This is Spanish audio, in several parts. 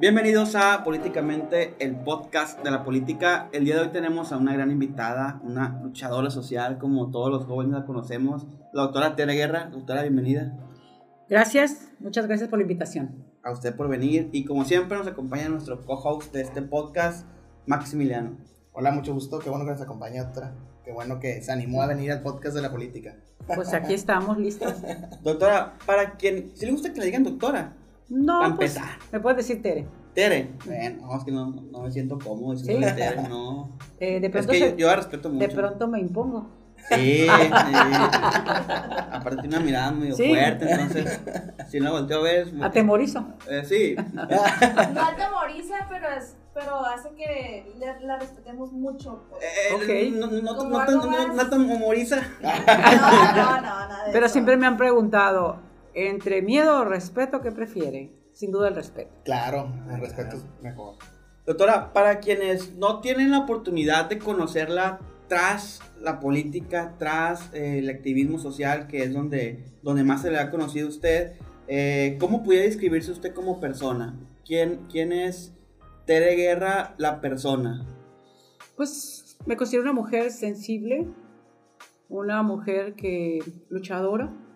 Bienvenidos a Políticamente, el podcast de la política. El día de hoy tenemos a una gran invitada, una luchadora social, como todos los jóvenes la conocemos, la doctora Tere Guerra. Doctora, bienvenida. Gracias, muchas gracias por la invitación. A usted por venir y como siempre nos acompaña nuestro co-host de este podcast, Maximiliano. Hola, mucho gusto, qué bueno que nos acompaña, doctora. Qué bueno que se animó a venir al podcast de la política. Pues aquí estamos listos. doctora, para quien, si le gusta que le digan doctora, no, para pues, empezar. me puedes decir Tere. Tere. Bueno, no, es que no, no me siento cómodo diciendo ¿Sí? Tere, no. Eh, de pronto es que yo, yo, respeto mucho. De pronto me impongo. Sí, sí. Aparte tiene una mirada muy fuerte, entonces si no volteo a ver... Atemorizo. Eh, sí. No atemoriza, pero es pero hace que la, respetemos mucho. Pues. Eh, ok. No, no, no, no, no, te humoriza. No, no, no, nada Pero siempre me han preguntado, entre miedo o respeto, ¿qué prefieren? Sin duda el respeto. Claro, el respeto es mejor. Doctora, para quienes no tienen la oportunidad de conocerla tras la política, tras eh, el activismo social, que es donde, donde más se le ha conocido a usted, eh, ¿cómo puede describirse usted como persona? ¿Quién, quién es Tere Guerra la persona? Pues me considero una mujer sensible, una mujer que luchadora, ¿Qué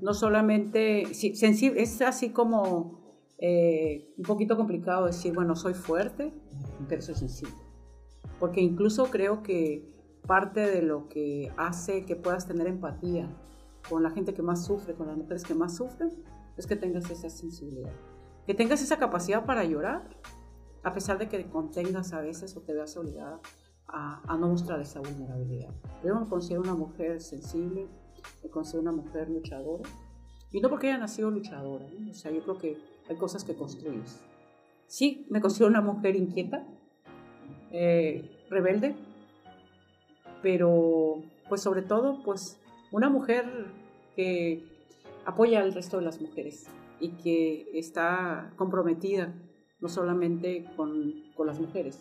no, solamente, sí, sensible, es así como eh, un poquito complicado decir, bueno, soy fuerte, pero soy sensible. Porque incluso creo que parte de lo que hace que puedas tener empatía con la gente que más sufre, con las mujeres que más sufren, es que tengas esa sensibilidad. Que tengas esa capacidad para llorar, a pesar de que te contengas a veces o te veas obligada a, a no mostrar esa vulnerabilidad. Yo me considero una mujer sensible, me considero una mujer luchadora. Y no porque haya nacido luchadora, o sea, yo creo que hay cosas que construyes. Sí, me considero una mujer inquieta, eh, rebelde, pero pues sobre todo, pues una mujer que apoya al resto de las mujeres y que está comprometida no solamente con, con las mujeres,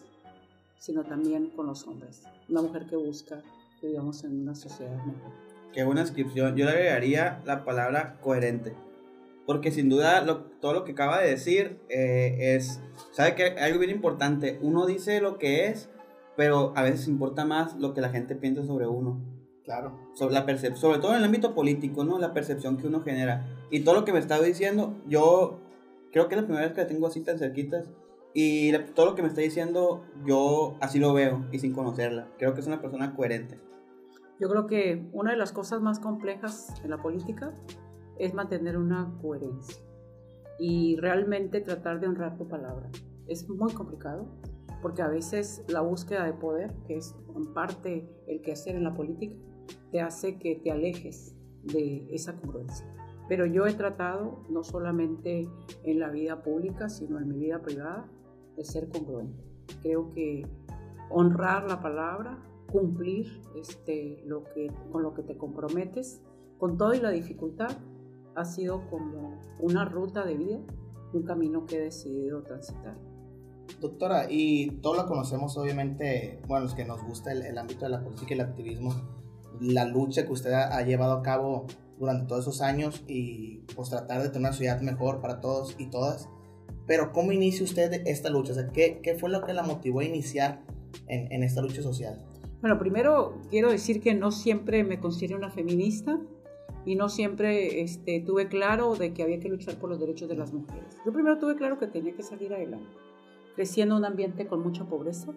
sino también con los hombres. Una mujer que busca que vivamos en una sociedad mejor. Qué buena descripción. Yo le agregaría la palabra coherente. Porque sin duda todo lo que acaba de decir eh, es, ¿sabe que Algo bien importante. Uno dice lo que es, pero a veces importa más lo que la gente piensa sobre uno. Claro. Sobre la percepción, sobre todo en el ámbito político, ¿no? La percepción que uno genera. Y todo lo que me está diciendo, yo creo que es la primera vez que la tengo así tan cerquitas. Y todo lo que me está diciendo, yo así lo veo y sin conocerla. Creo que es una persona coherente. Yo creo que una de las cosas más complejas en la política es mantener una coherencia y realmente tratar de honrar tu palabra. Es muy complicado porque a veces la búsqueda de poder, que es en parte el quehacer en la política, te hace que te alejes de esa congruencia. Pero yo he tratado, no solamente en la vida pública, sino en mi vida privada, de ser congruente. Creo que honrar la palabra, cumplir este, lo que, con lo que te comprometes, con todo y la dificultad, ha sido como una ruta de vida, un camino que he decidido transitar. Doctora, y todos lo conocemos obviamente, bueno, los que nos gusta el, ámbito de la política y el activismo, la lucha que usted ha, llevado a cabo durante todos esos años y pues tratar de tener una ciudad mejor para todos y todas. Pero ¿cómo inicia usted esta lucha? O sea, ¿qué, qué fue lo que la motivó a iniciar en, en esta lucha social? Bueno, primero quiero decir que no siempre me considero una feminista y no siempre este, tuve claro de que había que luchar por los derechos de las mujeres. Yo primero tuve claro que tenía que salir adelante, creciendo en un ambiente con mucha pobreza,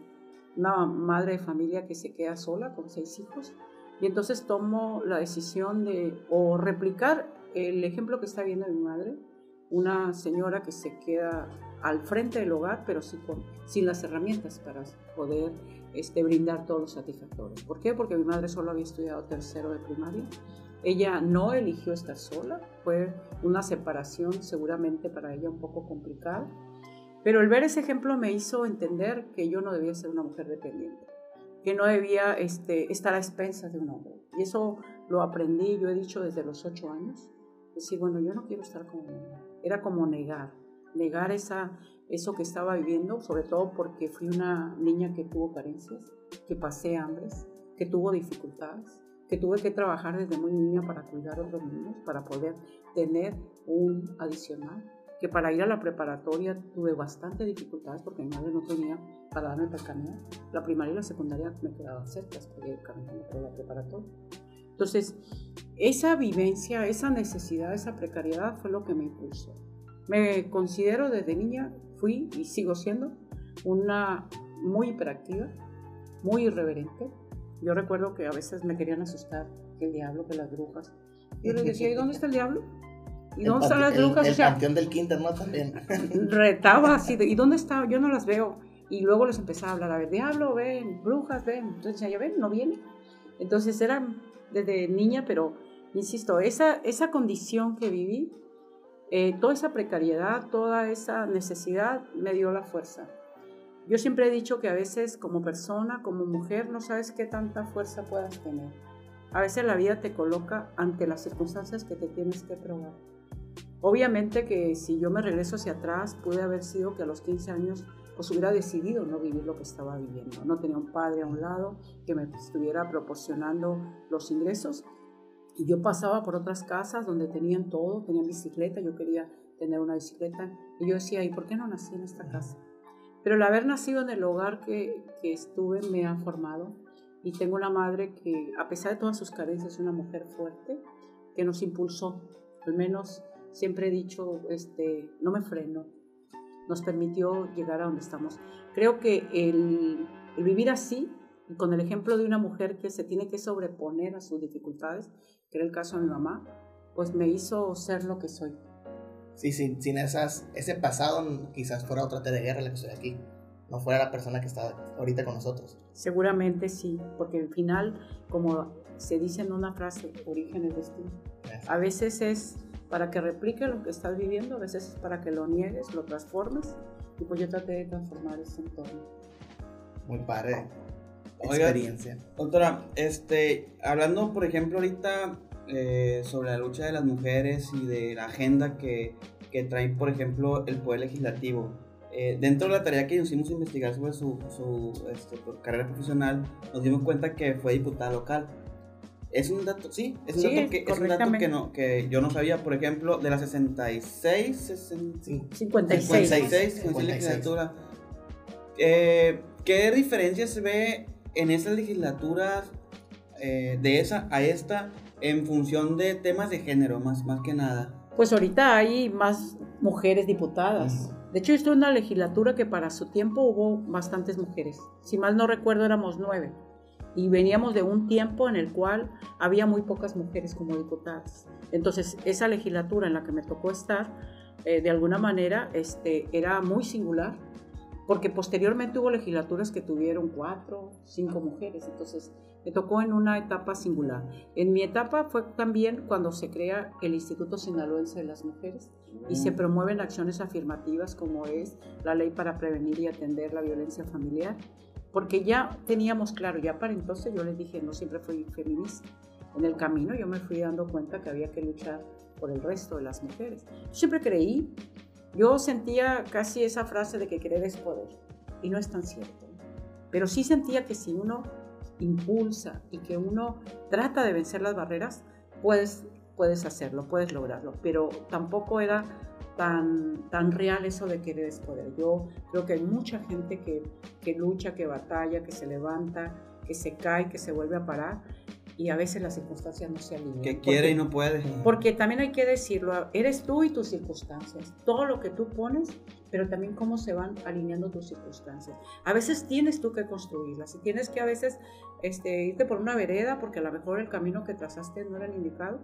una madre de familia que se queda sola con seis hijos, y entonces tomo la decisión de o replicar el ejemplo que está viendo mi madre, una señora que se queda al frente del hogar, pero sin las herramientas para poder este, brindar todos los satisfactores. ¿Por qué? Porque mi madre solo había estudiado tercero de primaria. Ella no eligió estar sola, fue una separación seguramente para ella un poco complicada, pero el ver ese ejemplo me hizo entender que yo no debía ser una mujer dependiente, que no debía este, estar a expensas de un hombre. Y eso lo aprendí, yo he dicho desde los ocho años, decir, bueno, yo no quiero estar como Era como negar, negar esa, eso que estaba viviendo, sobre todo porque fui una niña que tuvo carencias, que pasé hambres, que tuvo dificultades, que tuve que trabajar desde muy niña para cuidar a otros niños, para poder tener un adicional. que para ir a la preparatoria tuve bastante dificultades porque mi madre no tenía para darme para caminar. La primaria y la secundaria me quedaban cerca, ir caminando por la preparatoria. Entonces, esa vivencia, esa necesidad, esa precariedad fue lo que me impulsó. Me considero desde niña, fui y sigo siendo una muy hiperactiva, muy irreverente. Yo recuerdo que a veces me querían asustar, que el diablo, que las brujas. Yo les decía, ¿y dónde está el diablo? ¿Y El dónde están las brujas? El, O sea, panteón del Quinter, ¿no? También. retaba así, de, ¿y dónde está? Yo no las veo. Y luego les empezaba a hablar, a ver, diablo, ven, brujas, ven. Entonces ya ven, no viene. Entonces era desde niña, pero insisto, esa, esa condición que viví, eh, toda esa precariedad, toda esa necesidad me dio la fuerza. Yo siempre he dicho que a veces como persona, como mujer, no sabes qué tanta fuerza puedas tener. A veces la vida te coloca ante las circunstancias que te tienes que probar. Obviamente que si yo me regreso hacia atrás, pude haber sido que a los 15 años pues hubiera decidido no vivir lo que estaba viviendo. No tenía un padre a un lado que me estuviera proporcionando los ingresos. Y yo pasaba por otras casas donde tenían todo, tenían bicicleta, yo quería tener una bicicleta. Y yo decía, ¿y por qué no nací en esta casa? Pero el haber nacido en el hogar que, que estuve me ha formado. Y tengo una madre que, a pesar de todas sus carencias, es una mujer fuerte, que nos impulsó. Al menos siempre he dicho, este, no me freno. Nos permitió llegar a donde estamos. Creo que el, el vivir así, con el ejemplo de una mujer que se tiene que sobreponer a sus dificultades, que era el caso de mi mamá, pues me hizo ser lo que soy. Sí, sin, sin esas, ese pasado, quizás fuera otra de guerra la que estoy aquí. No fuera la persona que está ahorita con nosotros. Seguramente sí, porque al final, como se dice en una frase, origen es destino. A veces es para que replique lo que estás viviendo, a veces es para que lo niegues, lo transformes. Y pues yo traté de transformar ese entorno. Muy padre. Oiga, Experiencia. Doctora, este, hablando por ejemplo ahorita eh, sobre la lucha de las mujeres y de la agenda que, que trae por ejemplo el Poder Legislativo, eh, dentro de la tarea que nos hicimos investigar sobre su, su este, carrera profesional, nos dimos cuenta que fue diputada local. Es un dato, sí, es un Sí, dato, que, es un dato correctamente. que, no, que yo no sabía, por ejemplo, de las 66, 60, Sí. 56. 56, 56. legislatura. Eh, ¿Qué diferencia se ve en esas legislaturas eh, de esa a esta en función de temas de género, más, más que nada? Pues ahorita hay más mujeres diputadas. De hecho, esto es una legislatura que para su tiempo hubo bastantes mujeres. Si mal no recuerdo, éramos nueve. Y veníamos de un tiempo en el cual había muy pocas mujeres como diputadas. Entonces, esa legislatura en la que me tocó estar, eh, de alguna manera, este, era muy singular, porque posteriormente hubo legislaturas que tuvieron cuatro, cinco mujeres. Entonces, me tocó en una etapa singular. En mi etapa fue también cuando se crea el Instituto Sinaloense de las Mujeres y se promueven acciones afirmativas como es la ley para prevenir y atender la violencia familiar, porque ya teníamos claro, ya para entonces yo les dije, no siempre fui feminista. En el camino yo me fui dando cuenta que había que luchar por el resto de las mujeres. Yo siempre creí, yo sentía casi esa frase de que querer es poder, y no es tan cierto. Pero sí sentía que si uno impulsa y que uno trata de vencer las barreras, puedes, puedes hacerlo, puedes lograrlo. Pero tampoco era tan, tan real eso de querer es poder. Yo creo que hay mucha gente que, que lucha, que batalla, que se levanta, que se cae, que se vuelve a parar y a veces las circunstancias no se alinean. Que quiere Porque- y no puede. porque también hay que decirlo, eres tú y tus circunstancias, todo lo que tú pones, pero también cómo se van alineando tus circunstancias. A veces tienes tú que construirlas y tienes que a veces este, irte por una vereda porque a lo mejor el camino que trazaste no era el indicado.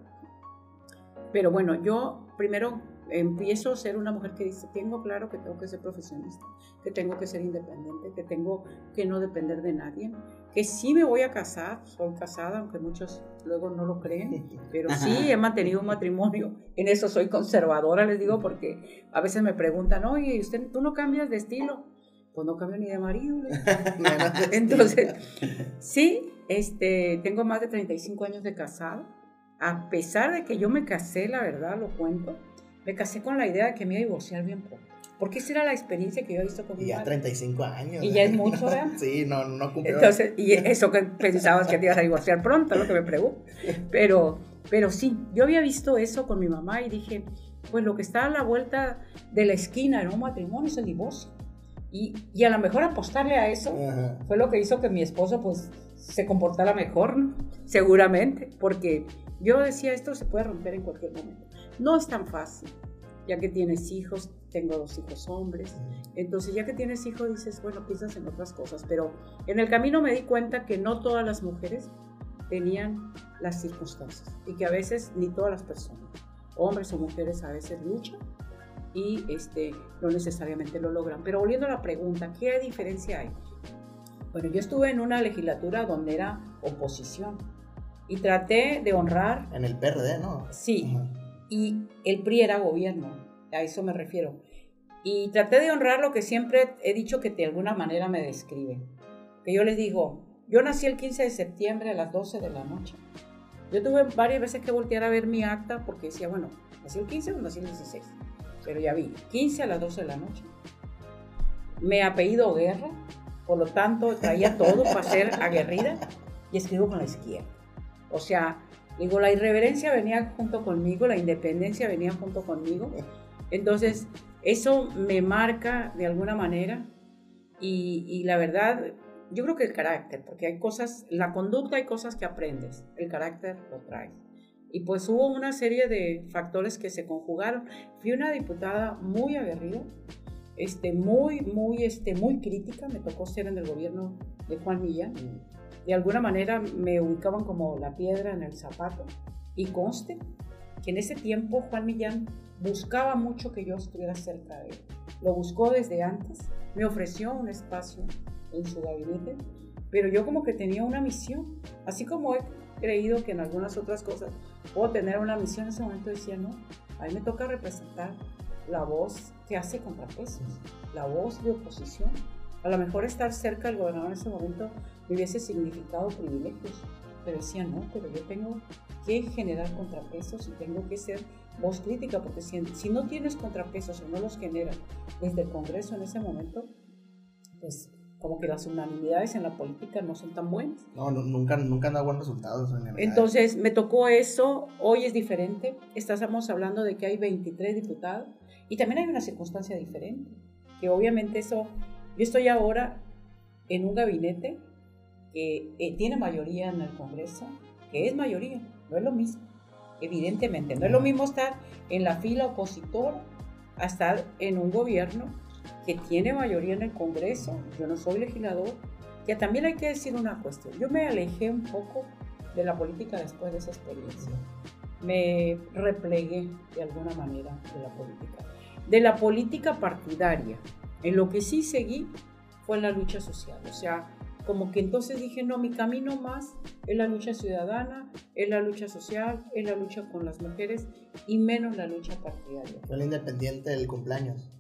Pero bueno, yo primero empiezo a ser una mujer que dice, tengo claro que tengo que ser profesionista, que tengo que ser independiente, que tengo que no depender de nadie, que sí me voy a casar, soy casada, aunque muchos luego no lo creen, pero sí he mantenido un matrimonio. En eso soy conservadora, les digo, porque a veces me preguntan, oye, ¿usted, ¿tú no cambias de estilo? Pues no cambio ni de marido. Entonces, sí, este, tengo más de 35 años de casado. A pesar de que yo me casé, la verdad, lo cuento, me casé con la idea de que me iba a divorciar bien pronto. Porque esa era la experiencia que yo he visto con Y mi ya madre. 35 años. Y ya es mucho, ¿verdad? Sí, no, no cumplió. Entonces, y eso que pensabas que te ibas a divorciar pronto, lo que me pregunto. Pero, pero sí, yo había visto eso con mi mamá y dije, pues lo que está a la vuelta de la esquina en un matrimonio es el divorcio. Y, y a lo mejor apostarle a eso Ajá. fue lo que hizo que mi esposo pues se comportara mejor, ¿no? seguramente, porque yo decía esto se puede romper en cualquier momento. No es tan fácil, ya que tienes hijos, tengo dos hijos hombres, entonces ya que tienes hijos dices, bueno, piensas en otras cosas, pero en el camino me di cuenta que no todas las mujeres tenían las circunstancias y que a veces ni todas las personas, hombres o mujeres a veces luchan y este, no necesariamente lo logran. Pero volviendo a la pregunta, ¿qué diferencia hay? Bueno, yo estuve en una legislatura donde era oposición y traté de honrar, En el PRD, ¿no? sí, y el PRI era gobierno, a eso me refiero. Y traté de honrar lo que siempre he dicho que de alguna manera me describe. Que yo les digo, yo nací el 15 de septiembre a las 12 de la noche. Yo tuve varias veces que voltear a ver mi acta porque decía, bueno, nací el 15 o nací el 16. Pero ya vi, 15 a las 12 de la noche. Me apellido Guerra, por lo tanto traía todo para ser aguerrida y escribo con la izquierda. O sea, digo, la irreverencia venía junto conmigo, la independencia venía junto conmigo. Entonces, eso me marca de alguna manera y, y la verdad, yo creo que el carácter, porque hay cosas, la conducta hay cosas que aprendes, el carácter lo traes. Y pues hubo una serie de factores que se conjugaron. Fui una diputada muy aguerrida, este, muy, muy, este, muy crítica. Me tocó ser en el gobierno de Juan Millán. De alguna manera me ubicaban como la piedra en el zapato. Y conste que en ese tiempo Juan Millán buscaba mucho que yo estuviera cerca de él. Lo buscó desde antes, me ofreció un espacio en su gabinete, pero yo como que tenía una misión, así como he creído que en algunas otras cosas puedo tener una misión, en ese momento decía, no, a mí me toca representar la voz que hace contrapesos, la voz de oposición. A lo mejor estar cerca del gobernador en ese momento me hubiese significado privilegios, pero decía, no, pero yo tengo que generar contrapesos y tengo que ser voz crítica, porque si, si no tienes contrapesos o no los generas desde el Congreso en ese momento, pues como que las unanimidades en la política no son tan buenas. No, nu- nunca, nunca han dado buenos resultados. en. Entonces me tocó eso, hoy es diferente, estamos hablando de que hay 23 diputados y también hay una circunstancia diferente, que obviamente eso, yo estoy ahora en un gabinete que eh, tiene mayoría en el Congreso, que es mayoría, no es lo mismo, evidentemente, no es lo mismo estar en la fila opositora a estar en un gobierno que tiene mayoría en el Congreso, yo no soy legislador, que también hay que decir una cuestión, yo me alejé un poco de la política después de esa experiencia, me replegué de alguna manera de la política, de la política partidaria, en lo que sí seguí fue en la lucha social, o sea, como que entonces dije, no, mi camino más es la lucha ciudadana, es la lucha social, es la lucha con las mujeres y menos la lucha partidaria. Fue el independiente del cumpleaños.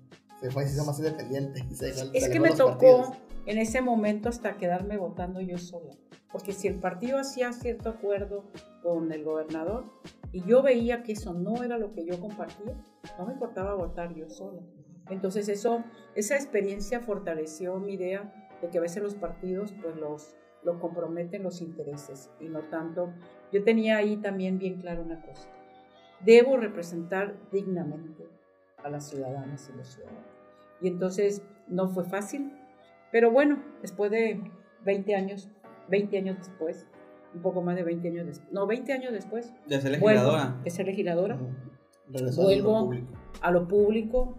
Se fue y se hizo más independiente. se Es se que me tocó partidos. en ese momento hasta quedarme votando yo sola. Porque si el partido hacía cierto acuerdo con el gobernador y yo veía que eso no era lo que yo compartía, no me importaba votar yo sola. Entonces eso, esa experiencia fortaleció mi idea de que a veces los partidos pues los, lo comprometen los intereses y no tanto. Yo tenía ahí también bien claro una cosa. Debo representar dignamente a las ciudadanas y los ciudadanos. Y entonces no fue fácil, pero bueno, después de 20 años, 20 años después, un poco más de 20 años después, no, 20 años después, De ser vuelvo legisladora. de ser legisladora Vuelvo. a lo público,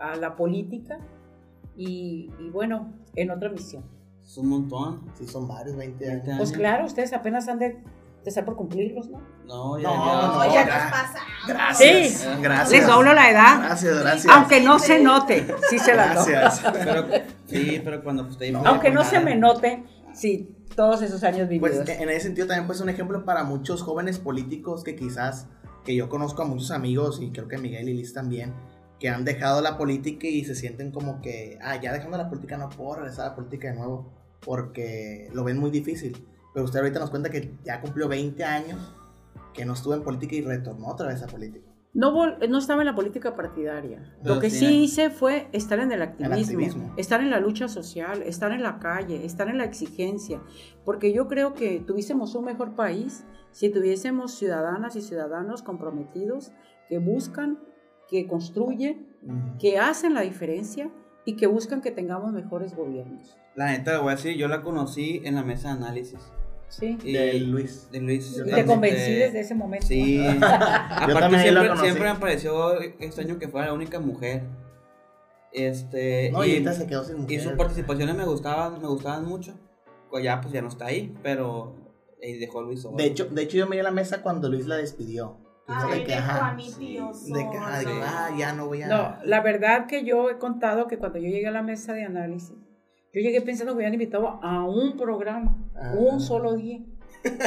a la política y, y bueno, en otra misión. Es un montón. Sí, son varios, 20 20 años. Pues claro, ustedes apenas han de, estar por cumplirlos, ¿no? No, ya, No, ya. nos pasamos. Gracias. Sí. Gracias. Les doblo la edad, Gracias, gracias. aunque no se note, sí se la doy. Gracias. Pero, sí, pero cuando usted No, Aunque no pues, se me note, sí, todos esos años vividos. Pues en ese sentido también pues un ejemplo para muchos jóvenes políticos que quizás, que yo conozco a muchos amigos y creo que Miguel y Liz también, que han dejado la política y se sienten como que, ah, ya dejando la política no puedo regresar a la política de nuevo porque lo ven muy difícil. Pero usted ahorita nos cuenta que ya cumplió 20 años que no estuvo en política y retornó otra vez a política. No, no estaba en la política partidaria. Lo que sí, hice fue estar en el activismo, activismo. estar en la lucha social, estar en la calle, estar en la exigencia, porque yo creo que tuviésemos un mejor país si tuviésemos ciudadanas y ciudadanos comprometidos que buscan que construyen, Mm. que hacen la diferencia y que buscan que tengamos mejores gobiernos. La neta, le voy a decir, yo la conocí en la mesa de análisis. ¿Sí? Y- De Luis. De Luis. Y te convencí desde ese momento. Sí. Yo Aparte, también ahí la siempre, siempre me pareció extraño que fuera la única mujer. Este. No, y y, ahorita se quedó sin y mujer. sus participaciones me gustaban, me gustaban mucho. Pues ya, pues ya no está ahí, pero eh, dejó a Luis solo. De hecho, de hecho, yo me di a la mesa cuando Luis la despidió. Ay, de que, ajá, a mi tío de que, ah, de que, solo. ah, ya no voy a. No, la verdad que yo he contado que cuando yo llegué a la mesa de análisis, yo llegué pensando que me habían invitado a un programa, Ah. un solo día.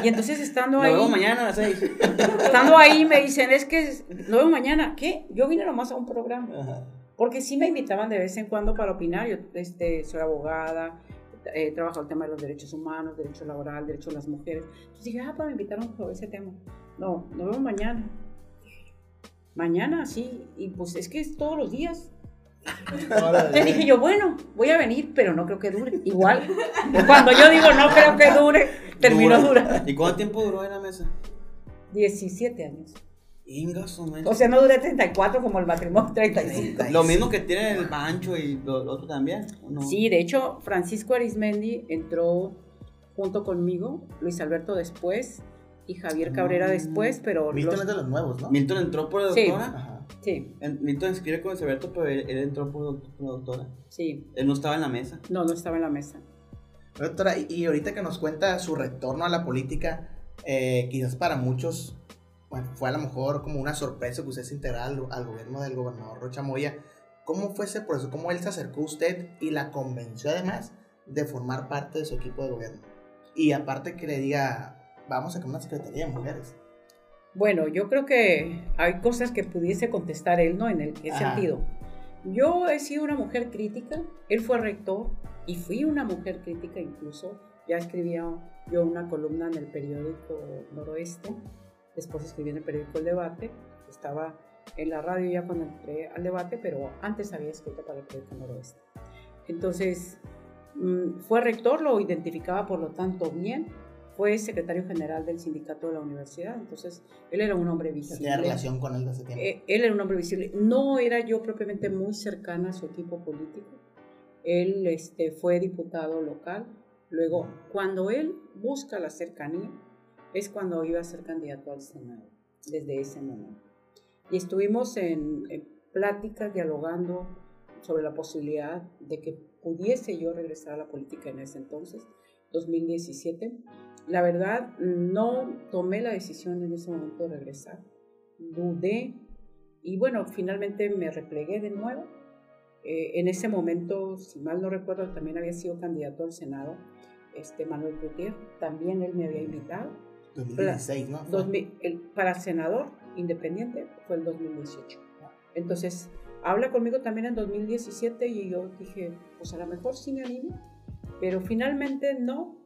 Y entonces estando Nos ahí, vemos mañana a las seis. estando ahí me dicen, es que lo veo mañana. ¿Qué? Yo vine nomás a un programa. Ajá. Porque sí me invitaban de vez en cuando para opinar. Yo este, soy abogada, he trabajado el tema de los derechos humanos, derecho laboral, derecho de las mujeres. Entonces dije, ah, pues me invitaron sobre ese tema. No, nos vemos mañana. Mañana, sí. Y pues es que es todos los días. Entonces dije yo, bueno, voy a venir, pero no creo que dure. Igual, cuando yo digo no creo que dure, terminó Dura. ¿Y cuánto tiempo duró en la mesa? 17 años. Inga, su madre. O sea, no duré 34 como el matrimonio 35. Lo mismo que tiene el Pancho y lo, lo otro también. Sí, de hecho, Francisco Arismendi entró junto conmigo, Luis Alberto después y Javier Cabrera Mm. después, pero Milton los- es de los nuevos, ¿no? Milton entró por Sí. doctora. Ajá. sí, En- Milton escribe con el Alberto, pero él, él entró por, por doctora. sí, Él no estaba en la mesa. no, no estaba en la mesa. Doctora, y- y ahorita que nos cuenta su retorno a la política, eh, quizás para muchos bueno, fue a lo mejor como una sorpresa que usted se integrara al, al gobierno del gobernador Rocha Moya. ¿Cómo fue ese proceso? ¿Cómo él se acercó a usted y la convenció además de formar parte de su equipo de gobierno? Y aparte que le diga, vamos a crear una secretaría de mujeres. Bueno, yo creo que hay cosas que pudiese contestar él, ¿no? En el qué sentido. Yo he sido una mujer crítica, él fue rector y fui una mujer crítica incluso. Ya escribía yo una columna en el periódico Noroeste, después escribí en el periódico El Debate, estaba en la radio ya cuando entré al debate, pero antes había escrito para el periódico Noroeste. Entonces, mm, fue rector, lo identificaba por lo tanto bien, fue secretario general del sindicato de la universidad, entonces él era un hombre ¿Se visible. tenía relación con él desde tiempo? Eh, él era un hombre visible. No era yo propiamente muy cercana a su equipo político. Él este, fue diputado local. Luego, cuando él busca la cercanía, es cuando iba a ser candidato al Senado, desde ese momento. Y estuvimos en, en pláticas, dialogando sobre la posibilidad de que pudiese yo regresar a la política en ese entonces, 2017. La verdad, no tomé la decisión en ese momento de regresar. Dudé y bueno, finalmente me replegué de nuevo. Eh, en ese momento, si mal no recuerdo, también había sido candidato al Senado, este Manuel Gutiérrez, también él me había invitado. 2016, ¿no? 2000 el- para senador independiente fue el 2018. Entonces, habla conmigo también en 2017 y yo dije, pues a lo mejor sí me animo, pero finalmente no.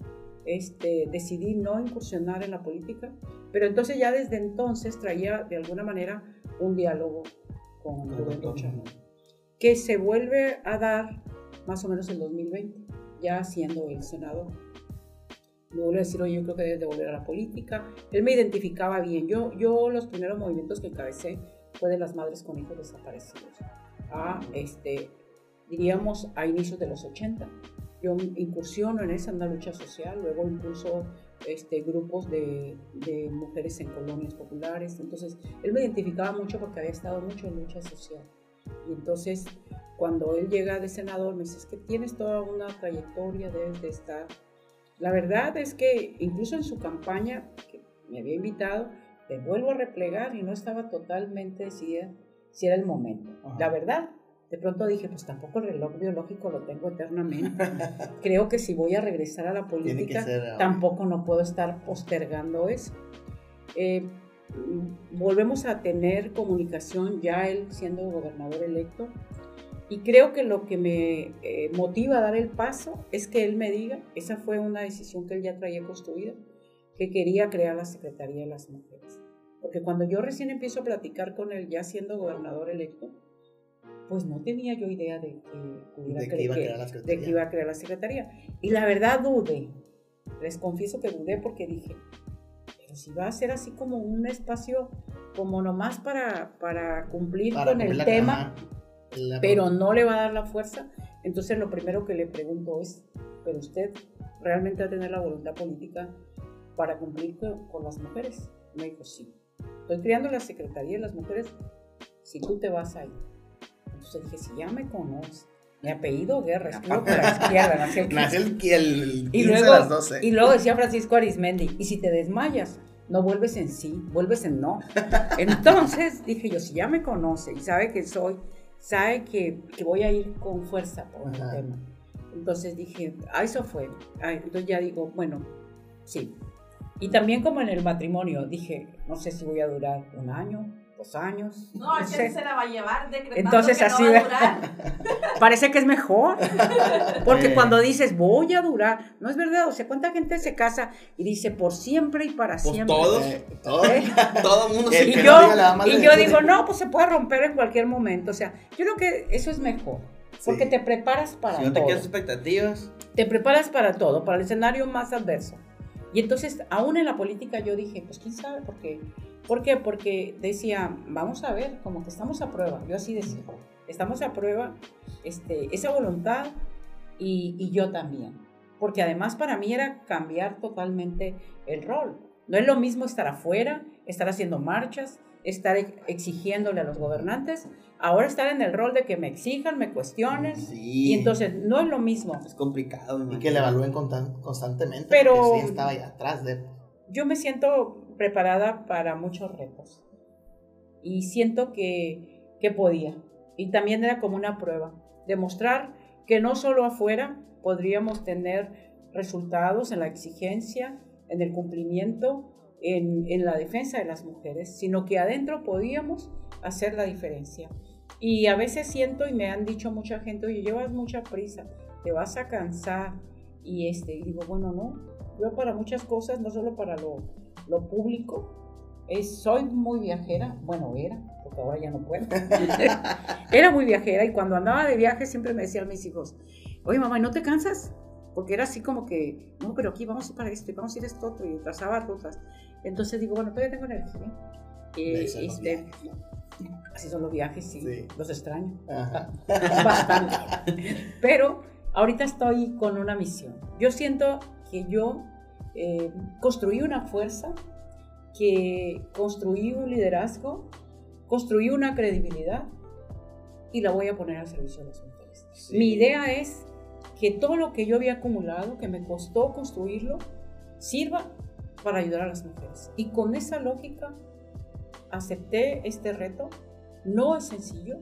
Este, decidí no incursionar en la política, pero entonces ya desde entonces traía de alguna manera un diálogo con Rubén. Rocha, que se vuelve a dar más o menos en 2020, ya siendo el senador me vuelve a decir, oye, yo creo que debes de volver a la política. Él me identificaba bien. Yo, yo los primeros movimientos que encabecé fue de las madres con hijos desaparecidos. A, este, diríamos, a inicios de los 80. Yo incursiono en esa lucha social, luego impulso este, grupos de, de mujeres en colonias populares. Entonces, él me identificaba mucho porque había estado mucho en lucha social. Y entonces, cuando él llega de senador, me dice, es que tienes toda una trayectoria, debes de estar la verdad es que incluso en su campaña, que me había invitado, me vuelvo a replegar y no estaba totalmente decidida si era el momento. Ajá. La verdad, de pronto dije, pues tampoco el reloj biológico lo tengo eternamente. Creo que si voy a regresar a la política, ser tampoco no puedo estar postergando eso. Eh, volvemos a tener comunicación ya él siendo gobernador electo y creo que lo que me eh, motiva a dar el paso es que él me diga, esa fue una decisión que él ya traía construida, que quería crear la Secretaría de las Mujeres. Porque cuando yo recién empiezo a platicar con él ya siendo gobernador electo, pues no tenía yo idea de que, De iba a crear la de que Secretaría. iba a crear la Secretaría. Y la verdad dudé. Les confieso que dudé porque dije, pero si va a ser así como un espacio como nomás para, para cumplir Para con el tema, pero no le va a dar la fuerza. Entonces lo primero que le pregunto es, ¿pero usted realmente va a tener la voluntad política para cumplir con, con las mujeres? Me dijo, sí. Estoy criando la Secretaría de las Mujeres si tú te vas ahí. Entonces dije, si ya me conoce, mi apellido Guerra, escribo por la izquierda, nací el, el, el Y 15 luego, a las 12. y luego decía Francisco Arismendi, y si te desmayas, no vuelves en sí, vuelves en no. Entonces dije yo, si ya me conoce y sabe que soy, sabe que, que voy a ir con fuerza por el Ajá. tema. Entonces dije, ah, eso fue. Ah, entonces ya digo, bueno, sí. Y también como en el matrimonio, dije, no sé si voy a durar un año, dos años. No, es que sé. se la va a llevar decretando Entonces que así no va a durar. Parece que es mejor. Porque cuando dices voy a durar, no es verdad. O sea, ¿cuánta gente se casa y dice por siempre y para Pues siempre? todos, Eh, todo. ¿Eh? todo el mundo se Y yo, no y yo digo, no, pues se puede romper en cualquier momento. O sea, yo creo que eso es mejor. Porque Sí. te preparas para Si no te todo. quedas expectativas, Te preparas para todo, para el escenario más adverso. Y entonces, aún en la política, yo dije, pues quién sabe por qué. ¿Por qué? Porque decía, vamos a ver, como que estamos a prueba. Yo así decía, estamos a prueba este, esa voluntad y, y yo también. Porque además para mí era cambiar totalmente el rol. No es lo mismo estar afuera, estar haciendo marchas, estar ex- exigiéndole a los gobernantes, ahora estar en el rol de que me exijan, me cuestionen. sí. Y entonces no es lo mismo. es complicado. me Y que le evalúen constan- constantemente. Pero- Porque sí estaba ahí atrás de. yo me siento preparada para muchos retos y siento que, que podía. Y también era como una prueba, demostrar que no solo afuera podríamos tener resultados en la exigencia, en el cumplimiento, en, en la defensa de las mujeres, sino que adentro podíamos hacer la diferencia. Y a veces siento y me han dicho mucha gente, oye, llevas mucha prisa, te vas a cansar. Y este, y digo, bueno, no, yo para muchas cosas, no solo para lo, lo público, es, soy muy viajera, bueno, era, porque ahora ya no puedo. era muy viajera y cuando andaba de viaje siempre me decían mis hijos, oye mamá, ¿no te cansas? Porque era así como que, no, pero aquí vamos a ir para esto y vamos a ir a esto otro y trazaba rutas. Entonces digo, bueno, todavía tengo energía. Eh, este, así son los viajes, sí, Sí. los extraño Ajá. bastante. Pero ahorita estoy con una misión. Yo siento que yo eh, construí una fuerza, que construí un liderazgo, construí una credibilidad y la voy a poner al servicio de las mujeres. Sí. Mi idea es que todo lo que yo había acumulado, que me costó construirlo, sirva para ayudar a las mujeres. Y con esa lógica acepté este reto. No es sencillo,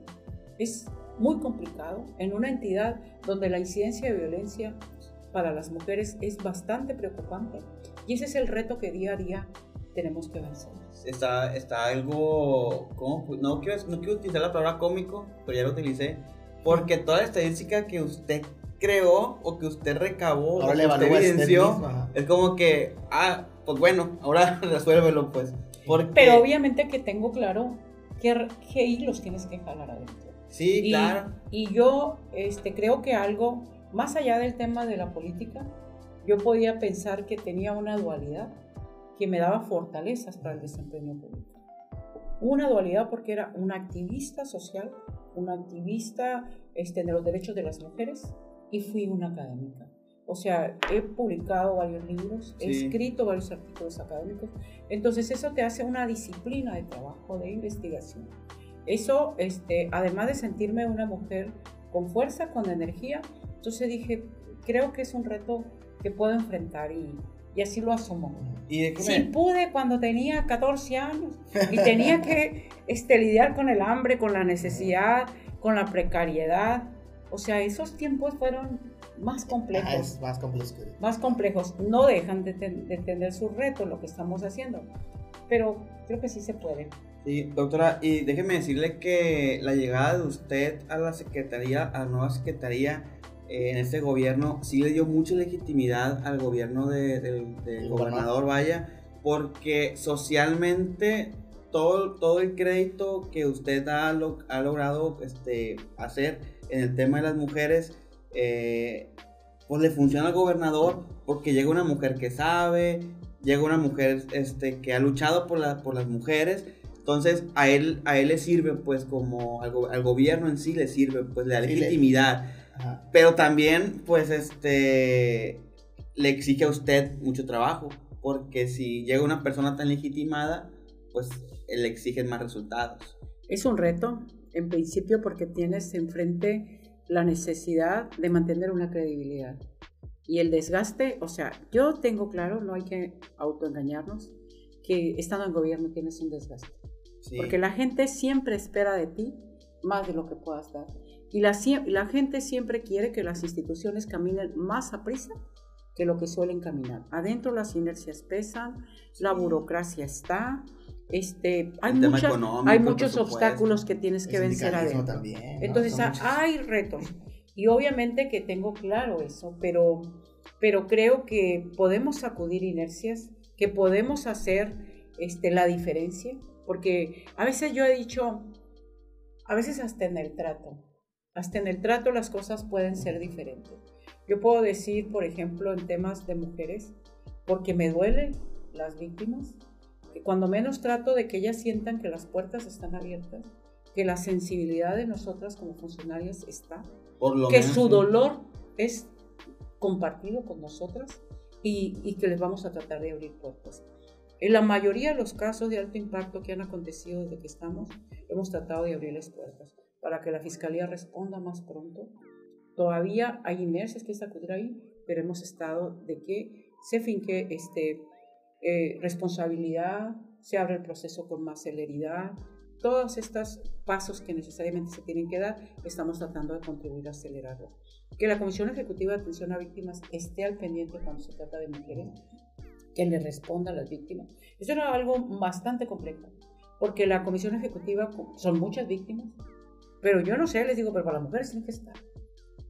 es muy complicado en una entidad donde la incidencia de violencia para las mujeres es bastante preocupante y ese es el reto que día a día tenemos que vencer. Está, está algo, ¿cómo? No quiero, no quiero utilizar la palabra cómico, pero ya lo utilicé, porque toda la estadística que usted creó o que usted recabó Ahora o que usted evidenció, ajá. es como que, ah, pues bueno, ahora resuélvelo pues. Porque, Pero obviamente que tengo claro qué, qué hilos tienes que jalar adentro. Sí, Y, claro. y yo este, creo que algo, más allá del tema de la política, yo podía pensar que tenía una dualidad que me daba fortalezas para el desempeño público. Una dualidad porque era una activista social, una activista este, de los derechos de las mujeres y fui una académica. O sea, he publicado varios libros, he Sí. escrito varios artículos académicos. Entonces eso te hace una disciplina de trabajo, de investigación. Eso, este, además de sentirme una mujer con fuerza, con energía, entonces dije, creo que es un reto que puedo enfrentar y, y así lo asumo. Y déjeme, Sí pude cuando tenía 14 años y tenía que este, lidiar con el hambre, con la necesidad, con la precariedad. O sea, esos tiempos fueron más complejos Ajá, es más complejo que ahorita. más complejos no dejan de, ten- de tener su reto lo que estamos haciendo. Pero creo que sí se puede. Sí, doctora, y déjeme decirle que la llegada de usted a la secretaría, a la nueva secretaría eh, en este gobierno, sí le dio mucha legitimidad al gobierno de- del, del El gobernador Vaya, porque socialmente todo, todo el crédito que usted ha, lo- ha logrado este, hacer en el tema de las mujeres, eh, pues le funciona al gobernador porque llega una mujer que sabe, llega una mujer este, que ha luchado por, la- por las mujeres Entonces, a él, a él le sirve, pues, como al, go- al gobierno en sí le sirve, pues, le da legitimidad. Ajá. Pero también, pues, este, le exige a usted mucho trabajo. Porque si llega una persona tan legitimada, pues, le exigen más resultados. Es un reto, en principio, porque tienes enfrente la necesidad de mantener una credibilidad. Y el desgaste, o sea, yo tengo claro, no hay que autoengañarnos, que estando en gobierno tienes un desgaste. Sí. Porque la gente siempre espera de ti más de lo que puedas dar. Y la, la gente siempre quiere que las instituciones caminen más a prisa que lo que suelen caminar. Adentro las inercias pesan, la burocracia está, este, hay, muchas- hay muchos obstáculos que tienes que vencer adentro. también. Entonces ah, hay retos. Y obviamente que tengo claro eso, pero, pero creo que podemos sacudir inercias, que podemos hacer este, la diferencia, porque a veces yo he dicho, a veces hasta en el trato, hasta en el trato las cosas pueden ser diferentes. Yo puedo decir, por ejemplo, en temas de mujeres, porque me duelen las víctimas, que cuando menos trato de que ellas sientan que las puertas están abiertas, que la sensibilidad de nosotras como funcionarias está, Por lo que menos, su dolor es compartido con nosotras y, y que les vamos a tratar de abrir puertas. En la mayoría de los casos de alto impacto que han acontecido desde que estamos, hemos tratado de abrirles puertas para que la Fiscalía responda más pronto. Todavía hay inercias que sacudir ahí, pero hemos estado de que se finque este, eh, responsabilidad, se abre el proceso con más celeridad. Todos estos pasos que necesariamente se tienen que dar, estamos tratando de contribuir a acelerarlos. Que la Comisión Ejecutiva de Atención a Víctimas esté al pendiente cuando se trata de mujeres, que le responda a las víctimas. Eso era algo bastante complejo, porque la Comisión Ejecutiva son muchas víctimas, pero yo no sé, les digo, pero para las mujeres tienen que estar.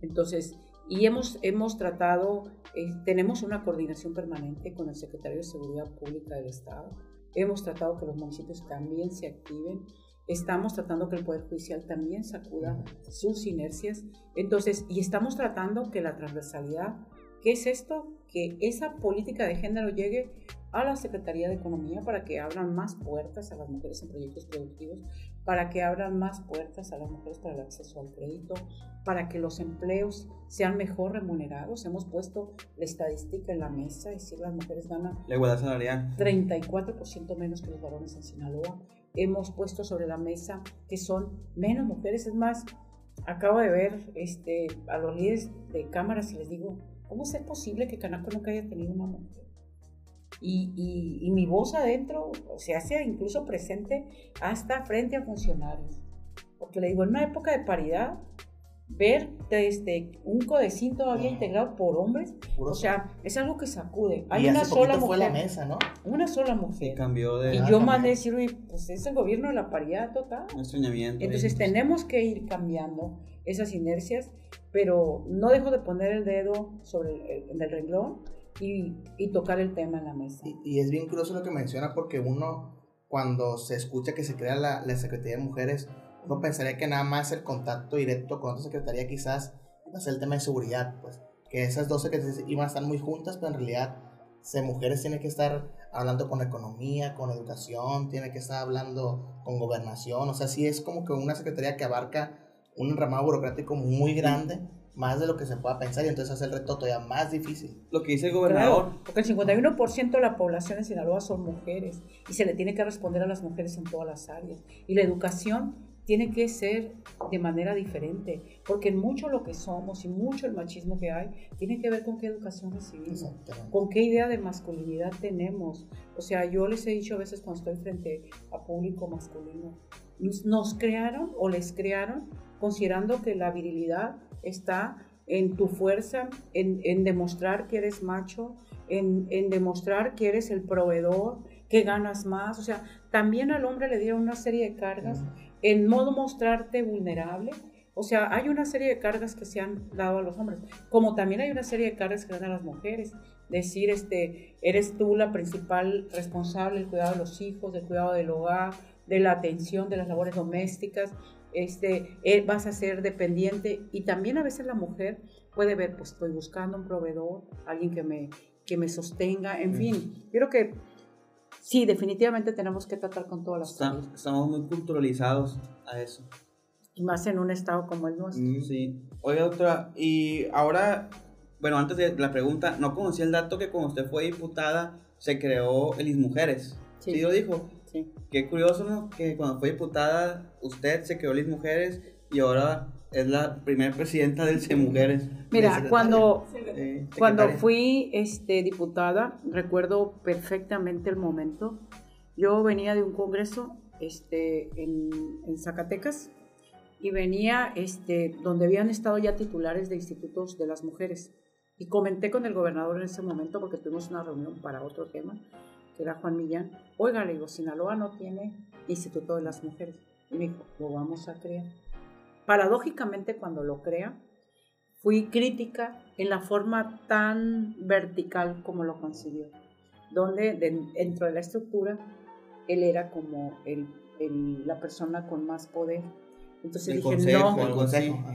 Entonces, y hemos, hemos tratado, eh, tenemos una coordinación permanente con el Secretario de Seguridad Pública del Estado. Hemos tratado que los municipios también se activen. Estamos tratando que el Poder Judicial también sacuda sus inercias. Entonces, y estamos tratando que la transversalidad, ¿qué es esto? Que esa política de género llegue a la Secretaría de Economía para que abran más puertas a las mujeres en proyectos productivos, para que abran más puertas a las mujeres para el acceso al crédito, para que los empleos sean mejor remunerados. Hemos puesto la estadística en la mesa, es decir, las mujeres ganan La igualdad salarial. 34% menos que los varones en Sinaloa. Hemos puesto sobre la mesa que son menos mujeres. Es más, acabo de ver este, a los líderes de cámaras y les digo, ¿cómo es posible que Canaco nunca haya tenido una mujer? Y, y, y mi voz adentro se hace incluso presente hasta frente a funcionarios. Porque le digo, en una época de paridad, ver desde un codecín todavía integrado por hombres, Puro- o sea, es algo que sacude. Hay y una hace sola poquito fue la mujer. mesa, ¿no? Una sola mujer. cambió de Y yo mandé decir, "Oye, pues es el gobierno de la paridad total. un extrañamiento. Entonces ahí. tenemos que ir cambiando esas inercias, pero no dejo de poner el dedo sobre el, en el renglón y, y tocar el tema en la mesa. Y, y es bien curioso lo que menciona porque uno, cuando se escucha que se crea la, la Secretaría de Mujeres, uno pensaría que nada más el contacto directo con otra secretaría quizás va a ser el tema de seguridad, pues que esas dos secretarías iban a estar muy juntas, pero en realidad se mujeres tienen que estar hablando con economía, con educación, tiene que estar hablando con gobernación, o sea, sí es como que una secretaría que abarca un enramado burocrático muy grande, más de lo que se pueda pensar, y entonces hace el reto todavía más difícil. Lo que dice el gobernador. Claro, porque el 51% de la población en Sinaloa son mujeres y se le tiene que responder a las mujeres en todas las áreas. Y la educación tiene que ser de manera diferente, porque en mucho lo que somos y mucho el machismo que hay tiene que ver con qué educación recibimos. Con qué idea de masculinidad tenemos. O sea, yo les he dicho a veces cuando estoy frente a público masculino, nos crearon o les crearon considerando que la virilidad está en tu fuerza, en, en demostrar que eres macho, en, en demostrar que eres el proveedor, que ganas más. O sea, también al hombre le dieron una serie de cargas en modo mostrarte vulnerable. O sea, hay una serie de cargas que se han dado a los hombres, como también hay una serie de cargas que dan a las mujeres. Decir, este, eres tú la principal responsable del cuidado de los hijos, del cuidado del hogar, de la atención de las labores domésticas, este, eh, vas a ser dependiente y también a veces la mujer puede ver, pues estoy buscando un proveedor, alguien que me, que me sostenga, en fin, creo que Sí, definitivamente tenemos que tratar con todas las familias. estamos muy culturalizados a eso. Y más en un estado como el nuestro. Mm, Sí. Oiga, doctora, y ahora, bueno, antes de la pregunta, no conocía el dato que cuando usted fue diputada se creó el Mujeres. Sí. Sí. lo dijo. Sí. Qué curioso, ¿no? Que cuando fue diputada usted se creó el Mujeres y ahora es la primera presidenta del Mujeres. Mira, cuando, Eh, Cuando fui este, diputada, recuerdo perfectamente el momento. Yo venía de un congreso este, en, en Zacatecas y venía este, donde habían estado ya titulares de institutos de las mujeres. Y comenté con el gobernador en ese momento, porque tuvimos una reunión para otro tema, que era Juan Millán. Oiga, le digo, Sinaloa no tiene instituto de las mujeres. Y me dijo, lo vamos a crear. Paradójicamente, cuando lo crea, fui crítica en la forma tan vertical como lo concibió, donde de- dentro de la estructura él era como el, el- la persona con más poder. Entonces El dije, consejo, no,